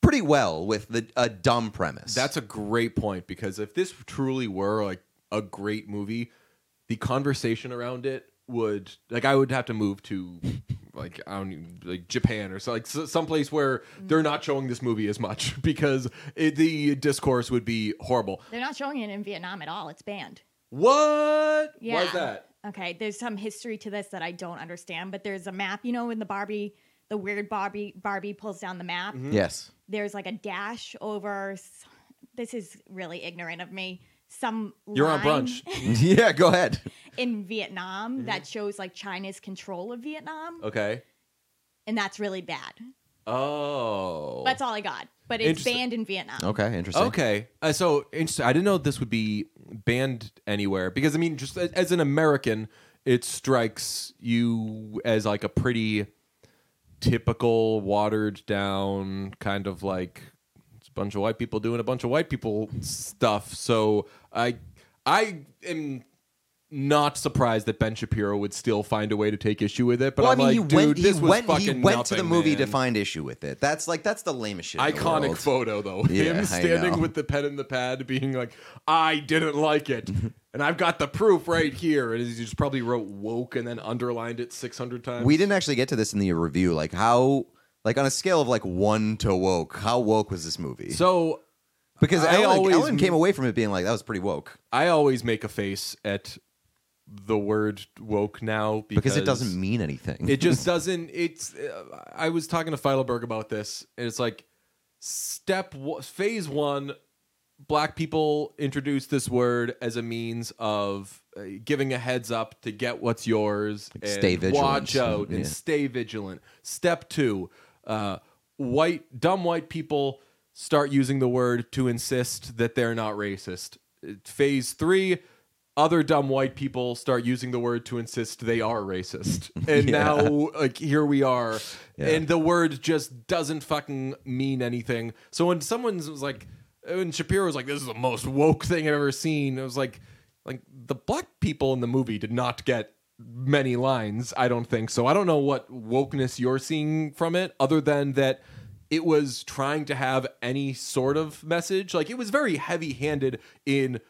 pretty well with the a dumb premise. That's a great point because if this truly were like a great movie, the conversation around it would like I would have to move to *laughs* like I don't even, like Japan or so like s- someplace where they're not showing this movie as much *laughs* because it, the discourse would be horrible. They're not showing it in Vietnam at all. It's banned. What? Yeah. Why's that? Okay, there's some history to this that I don't understand, but there's a map, you know, in the Barbie, the weird Barbie Barbie pulls down the map. Mm-hmm. yes. There's like a dash over this is really ignorant of me. Some You're on brunch. *laughs* *laughs* yeah, go ahead. in Vietnam that shows like China's control of Vietnam, Okay. and that's really bad. Oh. That's all I got. But it's banned in Vietnam. Okay, interesting. Okay, uh, so interesting. I didn't know this would be banned anywhere because I mean, just a- as an American, it strikes you as like a pretty typical, watered down kind of like it's a bunch of white people doing a bunch of white people stuff. So I, I am not surprised that Ben Shapiro would still find a way to take issue with it. But well, I'm I mean, like, he dude, went. He this was went. He went to the nothing, movie to find issue with it. That's like that's the lamest shit. iconic photo though Yeah, him standing with the pen and the pad being like i didn't like it *laughs* and i've got the proof right here and he just probably wrote woke and then underlined it 600 times We didn't actually get to this in the review. Like how, like on a scale of like one to woke, how woke was this movie? so because I Ellen, always- Ellen came away from it being like that was pretty woke i always make a face at the word woke now because, because it doesn't mean anything. it just *laughs* doesn't it's uh, i was talking to Feidelberg about this and it's like step phase one black people introduce this word as a means of uh, giving a heads up to get what's yours and stay vigilant. watch out and Yeah. stay vigilant step two uh, white dumb white people start using the word to insist that they're not racist phase three other dumb white people start using the word to insist they are racist. *laughs* And Yeah. now like here we are. Yeah. And the word just doesn't fucking mean anything. So when someone's like when Shapiro was like, This is the most woke thing I've ever seen, it was like like the black people in the movie did not get many lines, I don't think. So I don't know what wokeness you're seeing from it, other than that it was trying to have any sort of message. Like it was very heavy handed in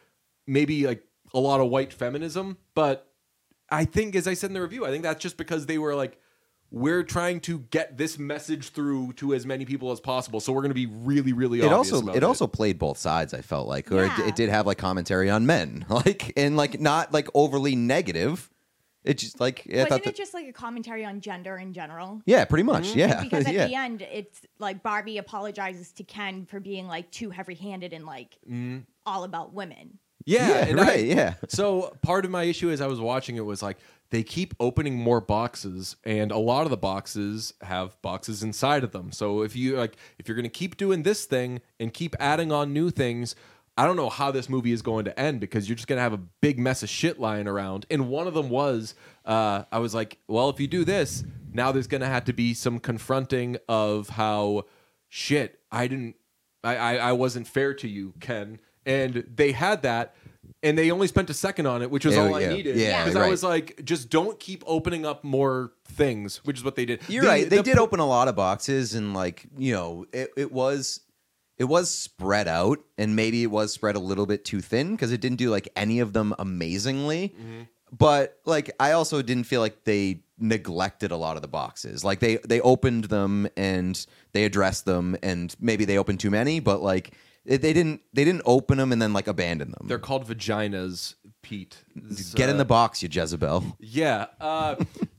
maybe like a lot of white feminism, but I think, as I said in the review, I think that's just because they were like, we're trying to get this message through to as many people as possible. So we're going to be really, really it also about it also played both sides. I felt like, or it, Yeah. it did have like commentary on men, *laughs* like and like not like overly negative. It just like I Wasn't thought it that, just like a commentary on gender in general? yeah, pretty much, mm-hmm. yeah, Because *laughs* at yeah. the end, it's like Barbie apologizes to Ken for being like too heavy-handed and like mm-hmm. all about women. Yeah, Yeah, and I- right, yeah. So part of my issue as I was watching it was like they keep opening more boxes, and a lot of the boxes have boxes inside of them. So if you like, if you're going to keep doing this thing and keep adding on new things. I don't know how this movie is going to end because you're just going to have a big mess of shit lying around. And one of them was, uh, I was like, well, if you do this, now there's going to have to be some confronting of how shit, I didn't I, I, I wasn't fair to you, Ken. And they had that, and they only spent a second on it, which was all I needed. yeah, because I right. was like, just don't keep opening up more things, which is what they did. You're The- right. They the did pro- open a lot of boxes, and like you know, it, it was it was spread out, and maybe it was spread a little bit too thin because it didn't do like any of them amazingly. Mm-hmm. But like, I also didn't feel like they neglected a lot of the boxes. Like they they opened them and they addressed them, and maybe they opened too many, but like they didn't they didn't open them and then like abandon them. They're called vaginas Pete. Get in the box, you Jezebel. Yeah. Uh,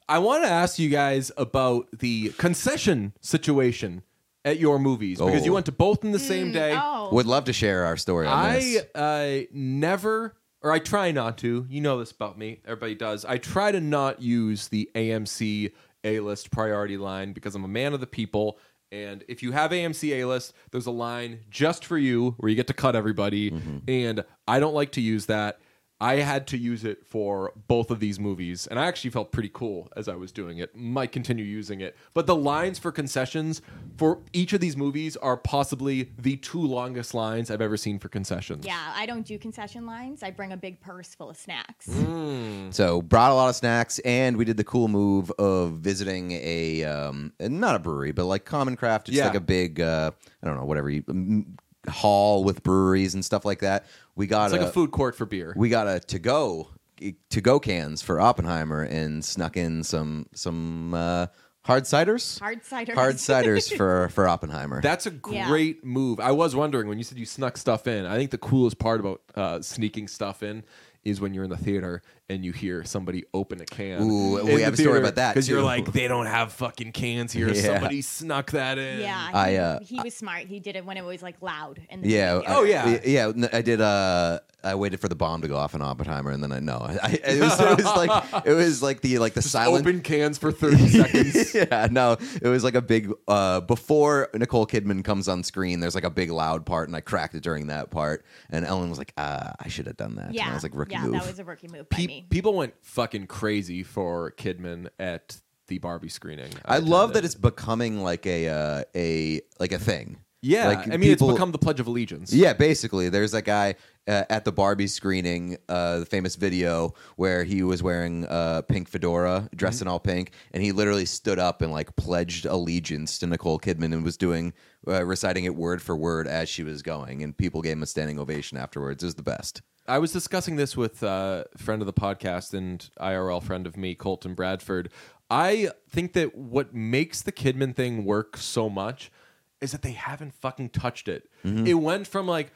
I want to ask you guys about the concession situation at your movies because Oh. you went to both in the same day. Oh, Would love to share our story on I this. uh, never, or I try not to. You know this about me. Everybody does. I try to not use the AMC A list priority line because I'm a man of the people. And if you have AMC A list, there's a line just for you where you get to cut everybody. Mm-hmm. And I don't like to use that. I had to use it for both of these movies, and I actually felt pretty cool as I was doing it. Might continue using it, but the lines for concessions for each of these movies are possibly the two longest lines I've ever seen for concessions. yeah. I don't do concession lines. I bring a big purse full of snacks. Mm. So brought a lot of snacks, and we did the cool move of visiting a um, not a brewery, but like Common Craft. It's Yeah. like a big uh, I don't know whatever you, hall with breweries and stuff like that. We got It's like a food court for beer. we got a to go to go cans for Oppenheimer and snuck in some some uh, hard ciders. Hard ciders. Hard ciders *laughs* for for Oppenheimer. That's a Yeah. great move. I was wondering when you said you snuck stuff in. I think the coolest part about uh, sneaking stuff in is when you're in the theater and you hear somebody open a can. Ooh, we the have a story about that, because you're too. like they don't have fucking cans here. *laughs* Yeah. Somebody snuck that in. Yeah, he, I, uh, he was smart. He did it when it was like loud. In the Yeah. theater. Oh, yeah. I- yeah. I did. Uh, I waited for the bomb to go off in Oppenheimer, and then I know I, *laughs* I- it, was, it was like *laughs* it was like the like the silent. Open cans for thirty seconds. yeah, no, it was like a big uh before Nicole Kidman comes on screen. There's like a big loud part, and I cracked it during that part. And Ellen was like, "Ah, I should have done that." And yeah. I was like, "Rookie yeah, move." that was a rookie move by Pe- me. people went fucking crazy for Kidman at the Barbie screening. I love that it's becoming like a uh, a like a thing. Yeah, Like, I mean, people- it's become the Pledge of Allegiance. Yeah, basically, there's that guy uh, at the Barbie screening, uh, the famous video where he was wearing uh, pink fedora, dressed in all pink, and he literally stood up and like pledged allegiance to Nicole Kidman and was doing uh, reciting it word for word as she was going, and people gave him a standing ovation afterwards. It was the best. I was discussing this with uh, a friend of the podcast and IRL friend of me, Colton Bradford. I think that what makes the Kidman thing work so much is that they haven't fucking touched it. Mm-hmm. It went from like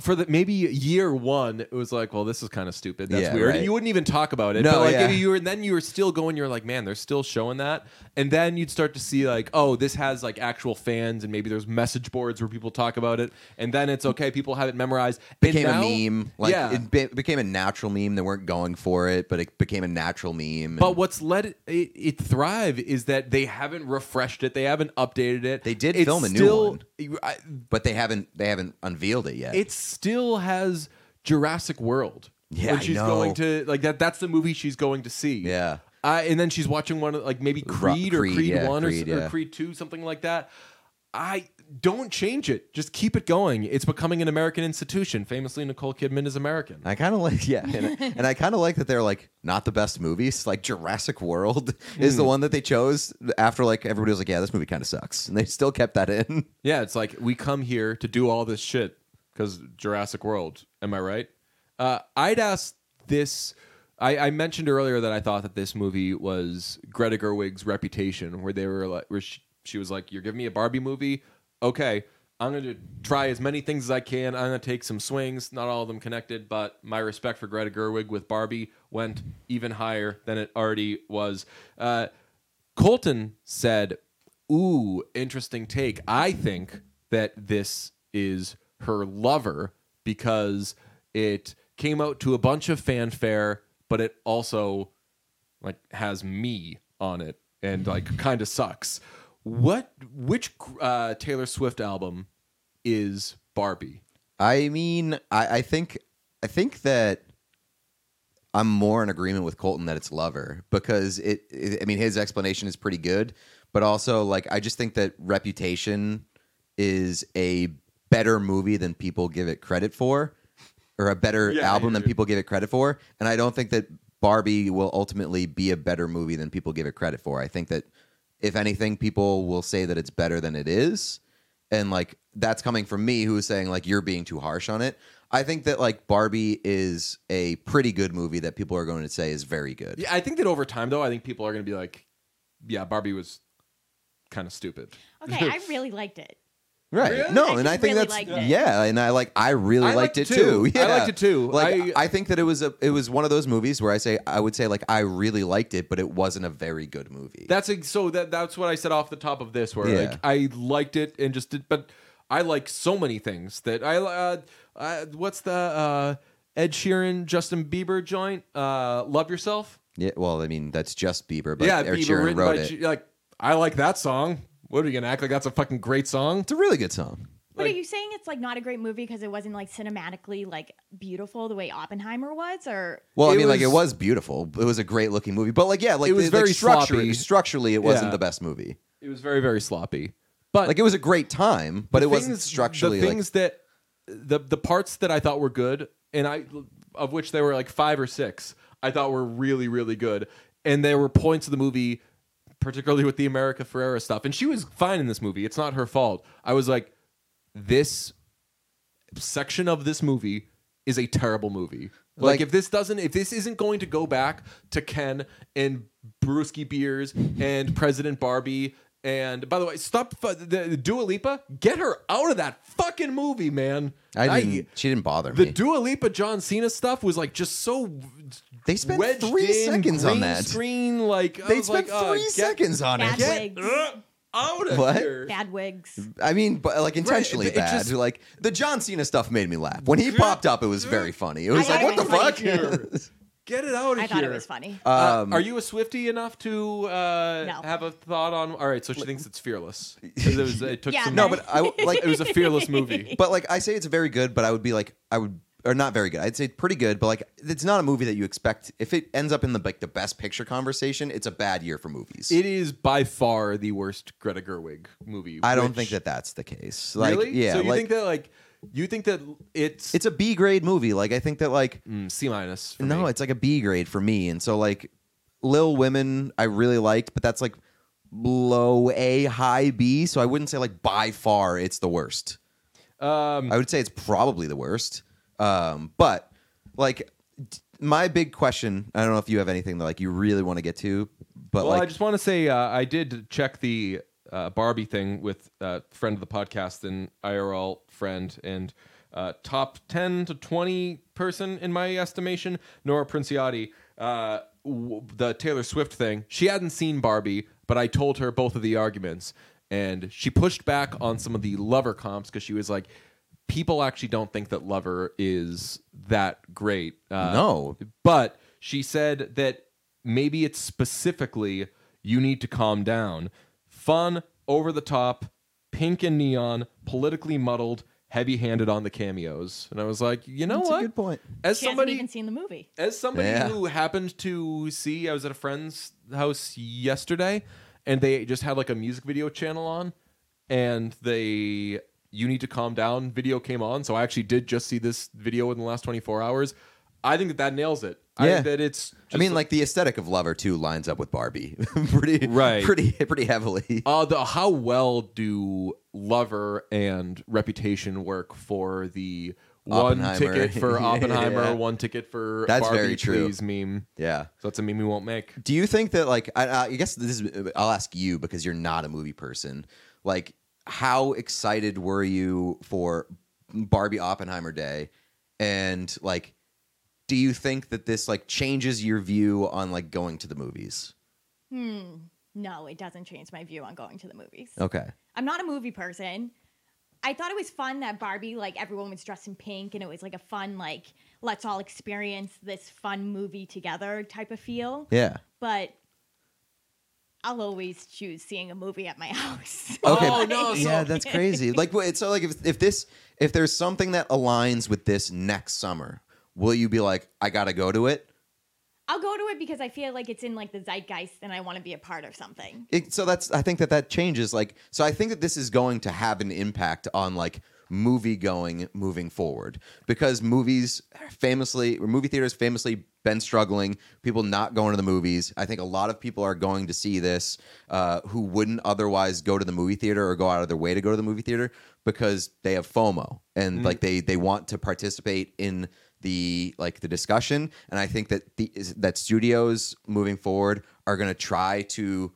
for the maybe year one, it was like, well, this is kind of stupid. That's Yeah, weird. right. You wouldn't even talk about it. No, but like yeah. you were then you were still going, you're like, man, they're still showing that. And then you'd start to see like, oh, this has like actual fans, and maybe there's message boards where people talk about it, and then it's okay, people have it memorized. And Became now- a meme, like yeah. it be- became a natural meme. They weren't going for it, but it became a natural meme. But and what's let it, it, it thrive is that they haven't refreshed it, they haven't updated it. They did It's film a new one. I- but they haven't they haven't unveiled it yet. It still has Jurassic World. Yeah, when I she's know. going to like that. That's the movie she's going to see. Yeah. uh, and then she's watching one of like maybe Ru- Creed or Creed, Creed yeah, One or, Creed, or yeah. Creed Two, something like that. I don't change it. Just keep it going. It's becoming an American institution. Famously, Nicole Kidman is American. I kind of like, yeah, and, and I kind of like that they're like not the best movies. Like Jurassic World *laughs* is the Hmm. one that they chose after like everybody was like, yeah, this movie kind of sucks, and they still kept that in. Yeah, it's like we come here to do all this shit because Jurassic World. Am I right? Uh, I'd ask this. I, I mentioned earlier that I thought that this movie was Greta Gerwig's reputation, where they were like, where she, she was like, "You're giving me a Barbie movie, okay? I'm going to try as many things as I can. I'm going to take some swings, not all of them connected, but my respect for Greta Gerwig with Barbie went even higher than it already was." Uh, Colton said, Ooh, interesting take. I think that this is her lover because it came out to a bunch of fanfare, but it also like has me on it and like kind of sucks. What which uh, Taylor Swift album is Barbie? I mean, I, I think I think that I'm more in agreement with Colton that it's Lover because it, it. I mean, his explanation is pretty good, but also like I just think that Reputation is a better movie than people give it credit for, or a better Yeah, album hear than people give it credit for, and I don't think that Barbie will ultimately be a better movie than people give it credit for. I think that if anything, people will say that it's better than it is and like that's coming from me who is saying like you're being too harsh on it i think that like barbie is a pretty good movie that people are going to say is very good Yeah, I think that over time though, I think people are going to be like, yeah, Barbie was kind of stupid. Okay, I *laughs* really liked it. Right. Really? No, I and I think really that's liked it. yeah, and I like I really I liked, liked it it too. too. I liked it too. Like I- I, think that it was a it was one of those movies where I say I would say like I really liked it, but it wasn't a very good movie. That's ex- so that that's what I said off the top of this, where Yeah. like I liked it and just did, but I like so many things that I uh, uh what's the uh Ed Sheeran Justin Bieber joint uh Love Yourself yeah, well, I mean that's just Bieber, but yeah Ed Bieber Sheeran written wrote by it. G- like I like that song what are you gonna act like that's a fucking great song it's a really good song. But Like- are you saying it's like not a great movie because it wasn't like cinematically like beautiful the way Oppenheimer was, or Well, I It mean, like it was- was beautiful. It was a great looking movie, but like yeah, like It was the- very like, structurally, sloppy. structurally, it wasn't Yeah. the best movie. it was very very sloppy but Like it was a great time, but the it wasn't structurally the like things that the the parts that I thought were good, and I of which there were like five or six, I thought were really really good, and there were points of the movie, particularly with the America Ferrera stuff, and she was fine in this movie. It's not her fault. I was like, this section of this movie is a terrible movie. Like, Like- if this doesn't, if this isn't going to go back to Ken and Brewski Beers and President Barbie, and by the way, stop fu- the, the Dua Lipa, get her out of that fucking movie, man. I didn't. she didn't bother the me. The Dua Lipa John Cena stuff was like just so. They spent wedged three in, seconds on that. Screen like they spent like, uh, three get- seconds on bad it. wigs, out of What? here. bad wigs. I mean, but like intentionally it bad. just- like the John Cena stuff made me laugh when he popped up. It was very funny. It was I like, what the was fuck? *laughs* funny. Get it out of here. I here. thought it was funny. Uh, Um, are you a Swifty enough to uh, No. have a thought on? All right, so she thinks it's fearless. 'Cause *laughs* It, was, it took Yeah, some. no, but I *laughs* like it was a fearless movie. *laughs* But like I say, it's very good. But I would be like, I would, or not very good. I'd say pretty good. But like, it's not a movie that you expect. If it ends up in the like the best picture conversation, it's a bad year for movies. It is by far the worst Greta Gerwig movie. I don't which- think that that's the case. Like, really. yeah, So you like think that like you think that it's it's a B grade movie. Like I think that like mm, C minus? for no, me. it's like a B grade for me. And so like Lil Women, I really liked, but that's like low A, high B. So I wouldn't say like by far it's the worst. Um, I would say it's probably the worst. Um, but like d- my big question, I don't know if you have anything that like you really want to get to, but well, like I just want to say uh, I did check the uh, Barbie thing with a friend of the podcast and IRL friend and uh, top ten to twenty person in my estimation, Nora Princiotti. Uh, w- the Taylor Swift thing. She hadn't seen Barbie, but I told her both of the arguments, and she pushed back on some of the Lover comps because she was like. People actually don't think that Lover is that great. Uh, no, but she said that maybe it's specifically you need to calm down. Fun, over the top, pink and neon, politically muddled, heavy handed on the cameos. And I was like, you know That's a what? good point. As She hasn't somebody even seen the movie. as somebody Yeah. who happened to see, I was at a friend's house yesterday, and they just had like a music video channel on, and they "You Need to Calm Down" video came on. So I actually did just see this video in the last 24 hours. I think that that nails it. I Yeah. think that it's. I mean, like the aesthetic of Lover too lines up with Barbie, *laughs* pretty Right. pretty pretty heavily. Uh, the how well do Lover and Reputation work for the one Oppenheimer. ticket for *laughs* Oppenheimer, Yeah. one ticket for That's Barbie, very true. please meme. Yeah. So that's a meme we won't make. Do you think that like I, I guess this is I'll ask you because you're not a movie person. Like how excited were you for Barbie Oppenheimer Day and like do you think that this like changes your view on like going to the movies? Hmm. No, it doesn't change my view on going to the movies. Okay. I'm not a movie person. I thought it was fun that Barbie, like everyone was dressed in pink, and it was like a fun, like let's all experience this fun movie together type of feel. Yeah. But I'll always choose seeing a movie at my *laughs* house. Okay. Oh, no, so- yeah, that's *laughs* crazy. Like, wait, so like if if this if there's something that aligns with this next summer, will you be like, I gotta go to it? I'll go to it because I feel like it's in like the zeitgeist, and I want to be a part of something. it, so that's I think that that changes like so I think that this is going to have an impact on like movie going moving forward because movies famously or movie theaters famously been struggling people not going to the movies I think a lot of people are going to see this uh, who wouldn't otherwise go to the movie theater or go out of their way to go to the movie theater because they have FOMO and like they they want to participate in the like the discussion and I think that the that studios moving forward are going to try to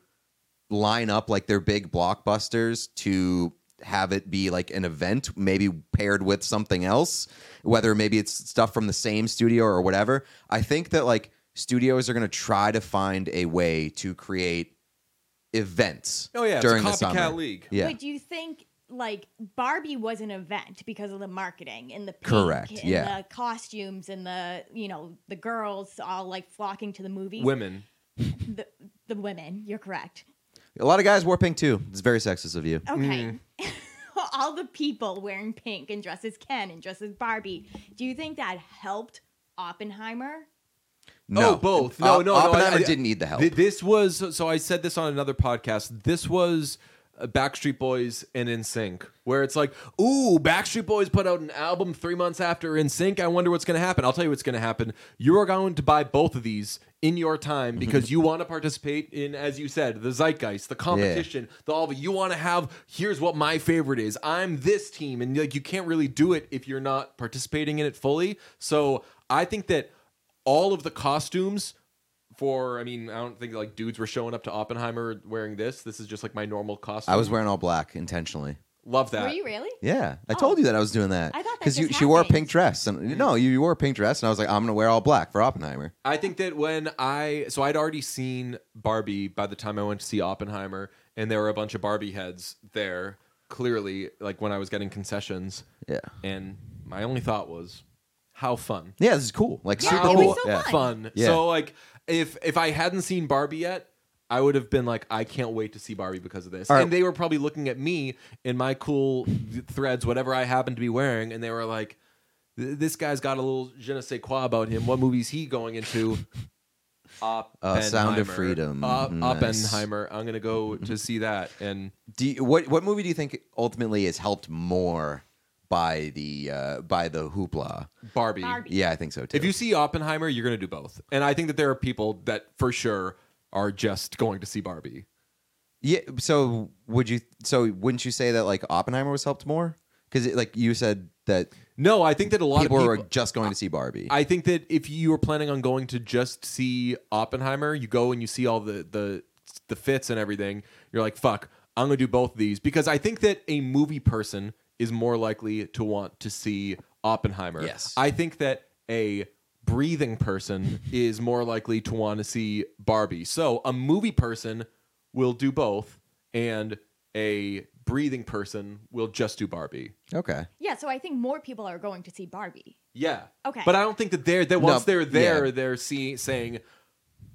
line up like their big blockbusters to have it be like an event, maybe paired with something else, whether maybe it's stuff from the same studio or whatever. I think that like studios are going to try to find a way to create events. Oh, yeah, it's a during the copycat summer. league. Yeah, But do you think like Barbie was an event because of the marketing and the pink Correct, and yeah. the costumes and the you know the girls all like flocking to the movies. Women. the, the women. You're correct. a lot of guys wore pink too. It's very sexist of you. Okay. *laughs* all the people wearing pink and dressed as Ken and dressed as Barbie. Do you think that helped Oppenheimer? No, Oh, both. No, Op- no, no. I- Oppenheimer I- didn't need the help. Th- This was so I said this on another podcast. This was uh, Backstreet Boys and NSYNC, where it's like, ooh, Backstreet Boys put out an album three months after NSYNC. I wonder what's going to happen. I'll tell you what's going to happen. You are going to buy both of these in your time Mm-hmm. because you want to participate in, as you said, the zeitgeist, the competition, the all of it. You want to have. Here's what my favorite is. I'm this team, and like you can't really do it if you're not participating in it fully. So I think that all of the costumes for I mean, I don't think like dudes were showing up to Oppenheimer wearing this. This is just like my normal costume. I was wearing all black intentionally. love that. Were you really? Yeah, I Oh. told you that I was doing that. I thought that because you just she wore a happened. pink dress and no, you, you wore a pink dress and I was like, I'm gonna wear all black for Oppenheimer. I think that when I so I'd already seen Barbie by the time I went to see Oppenheimer, and there were a bunch of Barbie heads there. Clearly, like when I was getting concessions, Yeah, and my only thought was, how fun. yeah, this is cool. Like Yeah, super it cool. so yeah. fun. fun. Yeah. So like if if I hadn't seen Barbie yet, I would have been like, I can't wait to see Barbie because of this. All right. And they were probably looking at me in my cool threads, whatever I happened to be wearing, and they were like, "This guy's got a little je ne sais quoi about him. What movie's he going into?" *laughs* Uh, Sound of Freedom. Uh, Nice. Oppenheimer. I'm gonna go to see that. And Do you, what what movie do you think ultimately is helped more by the uh, by the hoopla? Barbie. Barbie. Yeah, I think so too. If you see Oppenheimer, you're gonna do both. And I think that there are people that for sure are just going to see Barbie. yeah, so would you? So wouldn't you say that like Oppenheimer was helped more? Because like you said that No, I think that a lot people, of were people just going to see Barbie. I think that if you were planning on going to just see Oppenheimer, you go and you see all the the the fits and everything. You're like, fuck, I'm gonna do both of these because I think that a movie person is more likely to want to see Oppenheimer. Yes. I think that a breathing person *laughs* is more likely to want to see Barbie. So a movie person will do both, and a breathing person will just do Barbie. okay. Yeah, so I think more people are going to see Barbie. Yeah. Okay. But I don't think that they're that once No, they're there, yeah. they're seeing saying,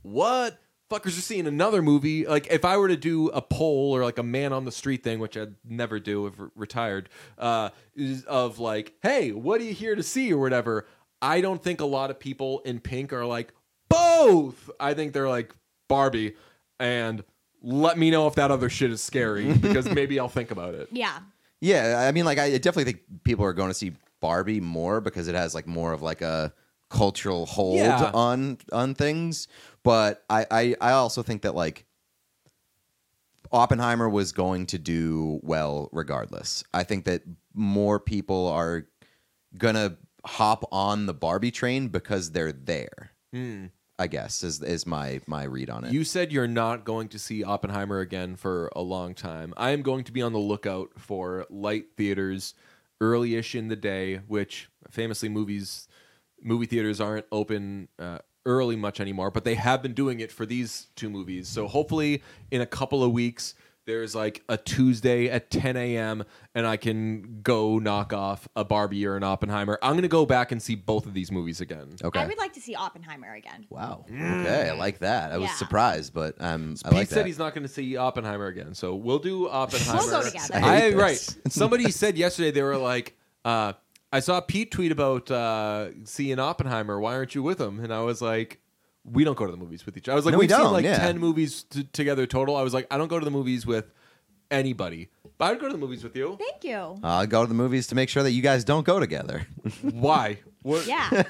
"What fuckers are seeing another movie?" Like if I were to do a poll or like a man on the street thing, which I'd never do if re- retired, uh, is of like, "Hey, what are you here to see?" or whatever. I don't think a lot of people in pink are like both. I think they're like Barbie and. Let me know if that other shit is scary *laughs* because maybe I'll think about it. Yeah. Yeah, I mean, like, I definitely think people are going to see Barbie more because it has like more of like a cultural hold Yeah. on on things. But I, I I also think that like Oppenheimer was going to do well regardless. I think that more people are gonna hop on the Barbie train because they're there. Hmm. I guess is is my my read on it. You said you're not going to see Oppenheimer again for a long time. I am going to be on the lookout for light theaters early-ish in the day, which famously movies movie theaters aren't open uh, early much anymore, but they have been doing it for these two movies. So hopefully in a couple of weeks there's like a Tuesday at 10 a.m. and I can go knock off a Barbie or an Oppenheimer. I'm going to go back and see both of these movies again. okay. I would like to see Oppenheimer again. wow. Okay, I like that. I was Yeah. surprised, but um, I Pete like said that. he's not going to see Oppenheimer again, so we'll do Oppenheimer. We'll go together. I I, hate right. Somebody said yesterday they were like, uh, I saw Pete tweet about uh, seeing Oppenheimer. Why aren't you with him? And I was like, we don't go to the movies with each other. I was like, No, we we've seen don't, like yeah. ten movies t- together total. I was like, I don't go to the movies with anybody, but I'd go to the movies with you. Thank you. I'll go to the movies to make sure that you guys don't go together. *laughs* Why? What? Yeah.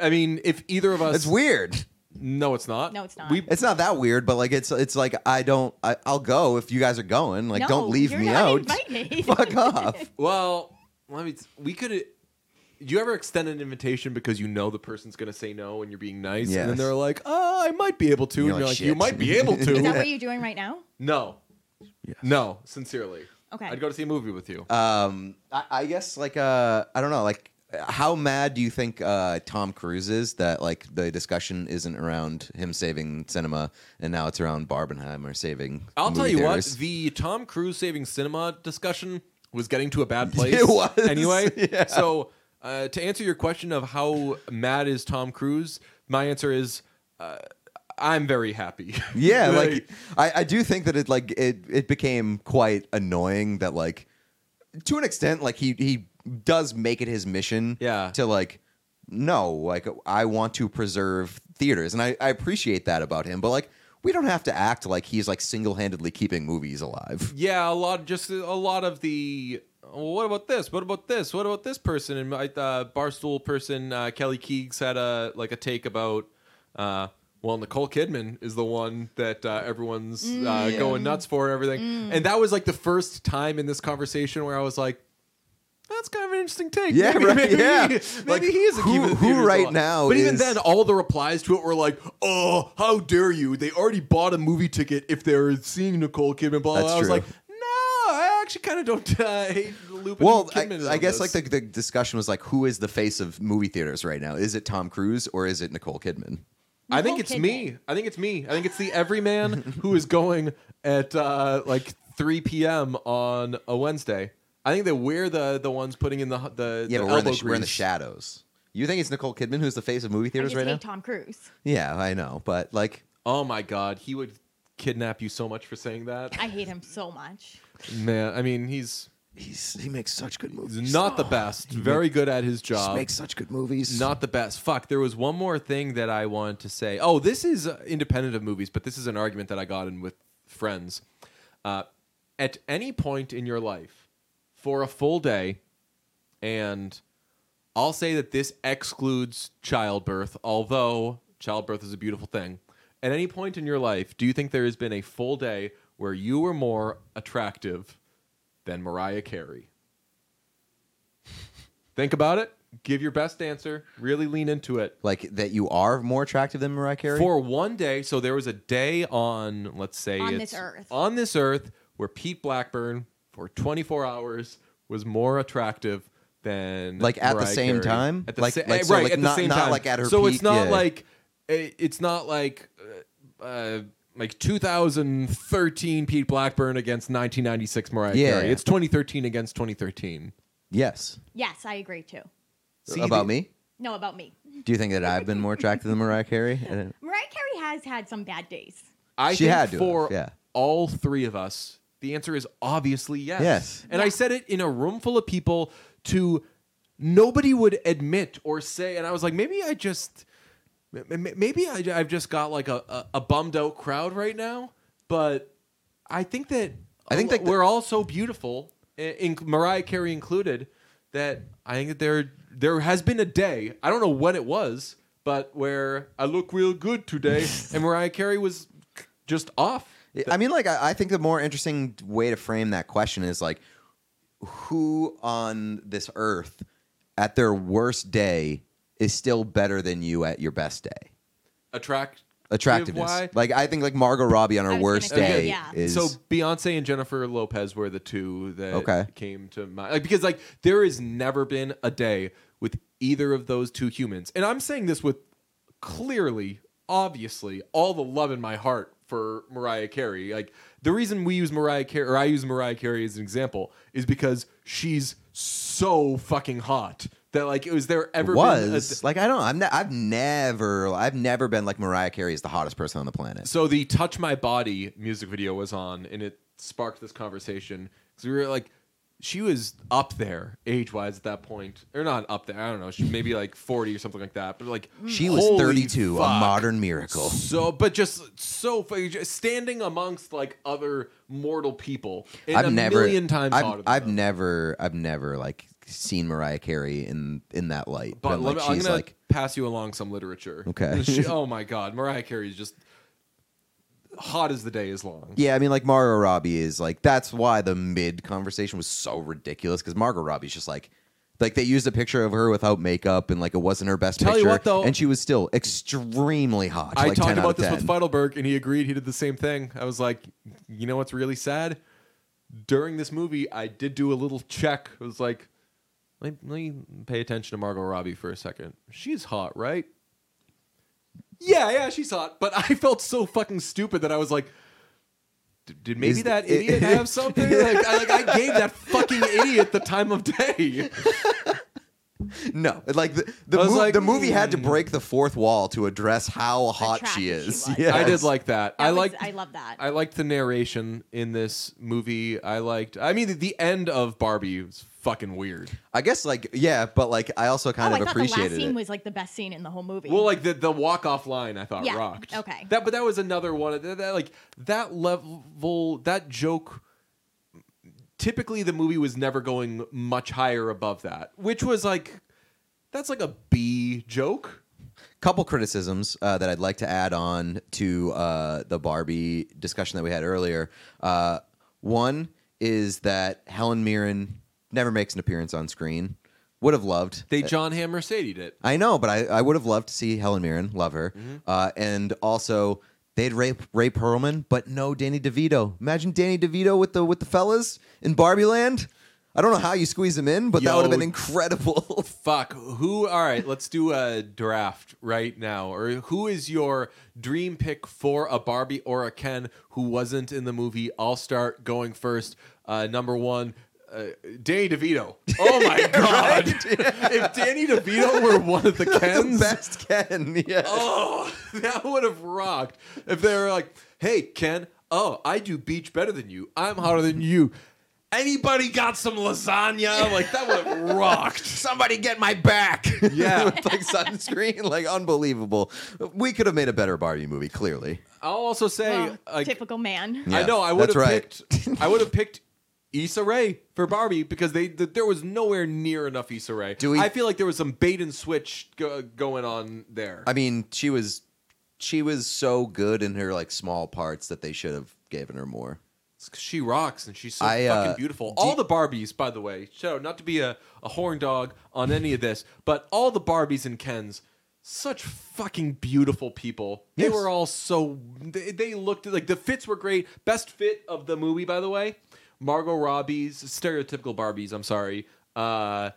I mean, if either of us, It's weird. No, it's not. No, it's not. We It's not that weird, but like it's it's like I don't I, I'll go if you guys are going. Like No, don't leave you're me not out. invited. *laughs* Fuck *laughs* off. Well, let me. We could. Do you ever extend an invitation because you know the person's going to say no and you're being nice, and then they're like, "Oh, I might be able to," You're and you're like, like, "You "Shit." might be able to." Is that what you're doing right now? no, no, sincerely. Okay. I'd go to see a movie with you. Um, I, I guess like uh, I don't know, like how mad do you think uh, Tom Cruise is that like the discussion isn't around him saving cinema and now it's around Barbenheimer saving? I'll tell movie you what, theaters? the Tom Cruise saving cinema discussion was getting to a bad *laughs* place. It was, anyway. *laughs* yeah. So uh, to answer your question of how mad is Tom Cruise, my answer is uh, I'm very happy. *laughs* Yeah, like I, I do think that it like it it became quite annoying that like to an extent like he he does make it his mission Yeah. to like no like I want to preserve theaters and I, I appreciate that about him but like we don't have to act like he's like single-handedly keeping movies alive. yeah, a lot, just a lot of the. Well, what about this? What about this? What about this person? And my uh, barstool person, uh, Kelly Keegs, had a like a take about. Uh, well, Nicole Kidman is the one that uh, everyone's uh, going nuts for and everything, and that was like the first time in this conversation where I was like, "That's kind of an interesting take." Yeah, maybe, right, Maybe, yeah. maybe Like, he isn't who- the who right alive. now But even then, all the replies to it were like, "Oh, how dare you! They already bought a movie ticket if they're seeing Nicole Kidman." Blah. blah. That's I was true. like, "No, I actually kind of don't uh, hate Lupin Well, Kidman." I, I guess this. like the, the discussion was like who is the face of movie theaters right now? Is it Tom Cruise or is it Nicole Kidman? I think it's Kidman. me. I think it's me. I think it's the everyman who is going at uh, like 3 p.m. on a Wednesday. I think that we're the the ones putting in the the Yeah, the but we're in the, we're in the grease. shadows. You think it's Nicole Kidman who's the face of movie I theaters just right hate now? Tom Cruise. Yeah, I know, but like Oh my god, he would kidnap you so much for saying that. I hate him so much. Man, I mean, he's he's he makes such good he's not the best. Very good at his job. Makes such good movies. Not the best. Fuck. There was one more thing that I wanted to say. Oh, this is uh, independent of movies, but this is an argument that I got in with friends. Uh, at any point in your life, for a full day, and I'll say that this excludes childbirth, although childbirth is a beautiful thing. At any point in your life, do you think there has been a full day where you were more attractive than Mariah Carey? *laughs* Think about it. Give your best answer. Really lean into it. like that you are more attractive than Mariah Carey. For one day, so there was a day on, let's say, On it's this earth. on this earth, where Pete Blackburn for 24 hours was more attractive than Like, at the same Carey. time? At the Like- sa- like, so, right like, at the not- same not, time. like, at her so it's not yeah. like eh, it's not like uh, uh, like 2013 Pete Blackburn against 1996 Mariah Yeah. Carey. It's 2013 against 2013. yes. Yes, I agree too. See About the- me? No, about me. Do you think that I've been more attractive than Mariah Carey? Uh, *laughs* Mariah Carey has had some bad days. I She think had to for have, yeah. all three of us, the answer is obviously yes. Yes. And I said it in a room full of people to nobody would admit or say, and I was like, maybe I just, m- m- maybe I, I've just got like a, a, a bummed out crowd right now. But I think that I think that the- we're all so beautiful, i- in, Mariah Carey included, that I think that there there has been a day I don't know when it was, but where I look real good today, *laughs* and Mariah Carey was just off. I mean, like, I, I think the more interesting way to frame that question is like, who on this earth at their worst day is still better than you at your best day? Attract Attractiveness. Why? Like, I think like Margot Robbie on her was worst gonna say, day yeah. is. so Beyonce and Jennifer Lopez were the two that Okay. came to mind. Like because like there has never been a day with either of those two humans, and I'm saying this with clearly, obviously, all the love in my heart for Mariah Carey. Like the reason we use Mariah Carey, or I use Mariah Carey as an example, is because she's so fucking hot that like was there ever was like I don't. Know I'm. Ne- I've never. I've never been like Mariah Carey is the hottest person on the planet. So the "Touch My Body" music video was on, and it sparked this conversation because we were like, she was up there age wise at that point, or not up there. I don't know, she maybe like forty or something like that. But like, mm. She was 32, a modern miracle. So, but just so just standing amongst like other mortal people, I've a never. million times I've, I've never. I've never like seen Mariah Carey in in that light. But let like me, I'm she's gonna like. pass you along some literature. Okay. She- *laughs* oh my God, Mariah Carey is just hot as the day is long. Yeah, I mean, like Margot Robbie is like that's why the mid conversation was so ridiculous because Margot Robbie's just like, like they used a picture of her without makeup and like it wasn't her best Tell you picture, what, though- and she was still extremely hot. I like talked 10 out about of this 10. with Feidelberg, and he agreed. He did the same thing. I was like, you know what's really sad? during this movie, I did do a little check. It was like, let, let me pay attention to Margot Robbie for a second. She's hot, right? Yeah, yeah, she's hot. But I felt so fucking stupid that I was like, did maybe Is- that idiot have *laughs* something? like, I, like I gave that fucking idiot the time of day. *laughs* *laughs* No, like the the, I was mov- like, the movie had to hmm. break the fourth wall to address how hot Attractive she she is. was. *laughs* Yes. I did like that. That I was- liked. I love that. I liked the narration in this movie. I liked. I mean, the, the end of Barbie was fucking weird. I guess like yeah, but like I also kind oh, I of thought the last appreciated scene it. was like the best scene in the whole movie. Well, like the the walk off line, I thought Yeah, rocked. okay. That, but that was another one. of- That, that, like that level, that joke. Typically, the movie was never going much higher above that, which was like, that's like a B joke. couple criticisms uh, that I'd like to add on to uh, the Barbie discussion that we had earlier. Uh, one is that Helen Mirren never makes an appearance on screen. Would have loved. They Jon Hamm Mercedes it. I know, but I, I would have loved to see Helen Mirren. Love her. Mm-hmm. Uh, and also, they'd rape Rhea Perlman, but no Danny DeVito. Imagine Danny DeVito with the with the fellas in Barbie Land. I don't know how you squeeze him in, but that would have been incredible. *laughs* Fuck. Who? All right, let's do a draft right now. Or who is your dream pick for a Barbie or a Ken who wasn't in the movie? I'll start going first. Uh, number one. Uh, Danny DeVito. *laughs* Oh my *laughs* god! *laughs* if Danny DeVito were one of the the Kens, best Ken. Yeah. oh, that would have rocked. If they were like, "Hey, Ken, oh, I do beach better than you. I'm hotter than you. Anybody got some lasagna? Like that would have rocked." Somebody get my back. Yeah. With like sunscreen. Like unbelievable. We could have made a better Barbie movie, clearly. I'll also say, Well, like, typical man. Yeah, I know I would that's have right. picked. I would have picked Issa Rae for Barbie because they th- there was nowhere near enough Issa Rae. Do we- I feel like there was some bait and switch go- going on there. I mean, she was she was so good in her like small parts that they should have given her more. It's 'cause she rocks and she's so I, fucking uh, beautiful. do all the Barbies, by the way, out not to be a, a horn dog on any of this, but all the Barbies and Kens, such fucking beautiful people. They Yes. were all so they, they looked like the fits were great. Best fit of the movie, by the way. Margot Robbie's stereotypical Barbies. I'm sorry. Uh,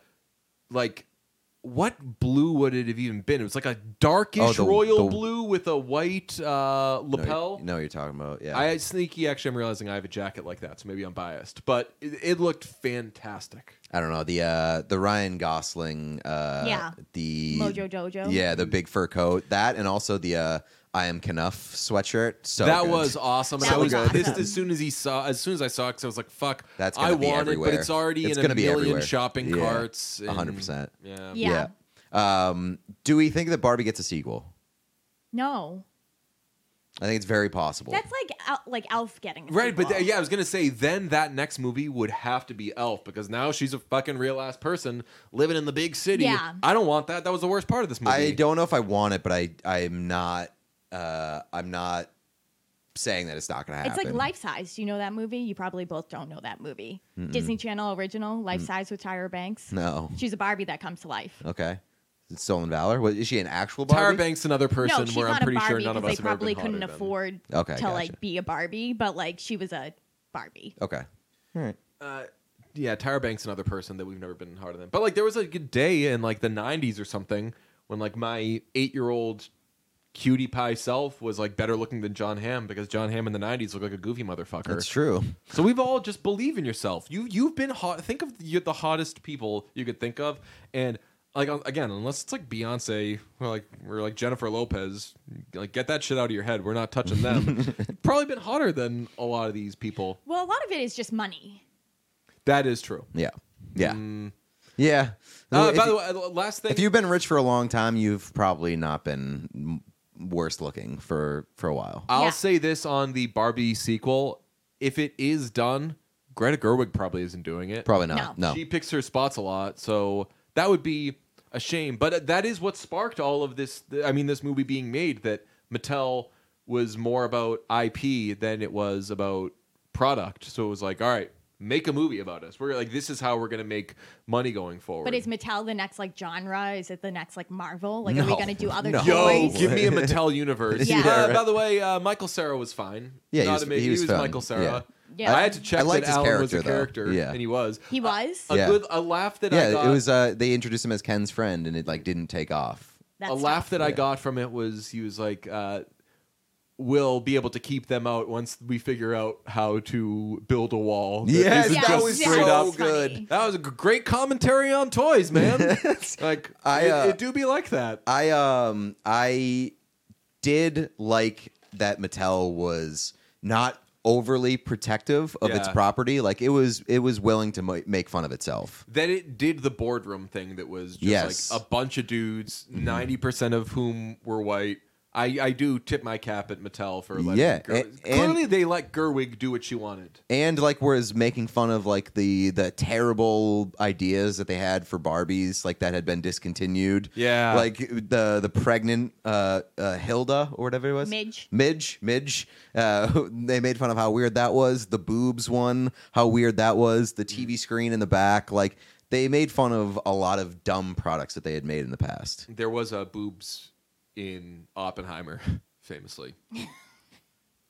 like. What blue would it have even been? It was like a darkish Oh, the- royal the- blue with a white uh, No, lapel. you know you're talking about. Yeah. I sneaky actually I'm realizing I have a jacket like that, so maybe I'm biased. But it, it looked fantastic. I don't know the uh the Ryan Gosling uh Yeah. the Mojo Jojo. yeah the big fur coat that and also the uh I am Kenough sweatshirt so that good. was awesome. That I was was pissed as soon as he saw as soon as I saw it, cause I was like, fuck, That's I gonna want it, but it's already It's in a gonna be million everywhere. shopping Yeah. carts. Hundred and- percent. Yeah. Yeah. yeah. Um, do we think that Barbie gets a sequel? No, I think it's very possible. that's like Al- like Elf getting a Right, but th- yeah, I was gonna say then that next movie would have to be Elf because now she's a fucking real ass person living in the big city. Yeah. I don't want that. That was the worst part of this movie. I don't know if I want it, but I I'm not uh I'm not saying that it's not going to happen. It's like Life Size. Do you know that movie? You probably both don't know that movie. Disney Channel original, Life Size with Tyra Banks. No. She's a Barbie that comes to life. Okay. Is it Stolen Valor? What, is she an actual Barbie? Tyra Banks another person no, she's where not I'm a pretty Barbie sure none of us they have ever probably been couldn't than. afford Okay, to gotcha. like be a Barbie, but like she was a Barbie. Okay. All right. Uh, yeah, Tyra Banks another person that we've never been harder than. But like there was like, a good day in like the '90s or something when like my eight-year-old cutie pie self was like better looking than Jon Hamm because Jon Hamm in the '90s looked like a goofy motherfucker. That's true. So we've all just believe in yourself. You you've been hot. Think of the, the hottest people you could think of, and like again, unless it's like Beyonce or like we're like Jennifer Lopez, like get that shit out of your head. We're not touching them. *laughs* Probably been hotter than a lot of these people. Well, a lot of it is just money. That is true. Yeah. Yeah. Mm. Yeah. Uh, by you- the way, uh, last thing. if you've been rich for a long time, you've probably not been m- worse looking for for a while. I'll Yeah. say this on the Barbie sequel: if it is done, Greta Gerwig probably isn't doing it. Probably not. No. No. She picks her spots a lot, so that would be a shame. But uh, that is what sparked all of this. I mean, this movie being made that Mattel was more about IP than it was about product. So it was like, all right, make a movie about us. We're like, this is how we're going to make money going forward. But is Mattel the next like genre? Is it the next like Marvel? Like, are we No. gonna do other No. Yo, toys? *laughs* give me a Mattel universe. Yeah. Uh, right. by the way, uh, Michael Cera was fine. Yeah, he Not was- a big- he was fun. Michael Cera. Yeah. I had to check I liked that his Alan was a character, though. character, Yeah. and he was. He was. A Yeah. good a laugh that I yeah, got. it was. Uh, they introduced him as Ken's friend, and it like didn't take off. That's a laugh tough. that I got from it was he was like, uh, "We'll be able to keep them out once we figure out how to build a wall." that Yes, isn't that was yes, straight so up. good. That was a g- great commentary on toys, man. *laughs* like, I, uh, it do be like that. I um I did like that Mattel was not overly protective of its property. Like it was it was willing to mo- make fun of itself. that it did the boardroom thing that was just Yes. like a bunch of dudes, 90 percent of whom were white. I, I do tip my cap at Mattel for letting Yeah, Ger- and- clearly they let Gerwig do what she wanted. And like whereas making fun of like the the terrible ideas that they had for Barbies, like that had been discontinued. Yeah. like the the pregnant uh, uh, Hilda or whatever it was. Midge. Midge, Midge. Uh, *laughs* they made fun of how weird that was. The boobs one, how weird that was. The TV screen in the back, like they made fun of a lot of dumb products that they had made in the past. There was a boobs in Oppenheimer, *laughs* famously. *laughs*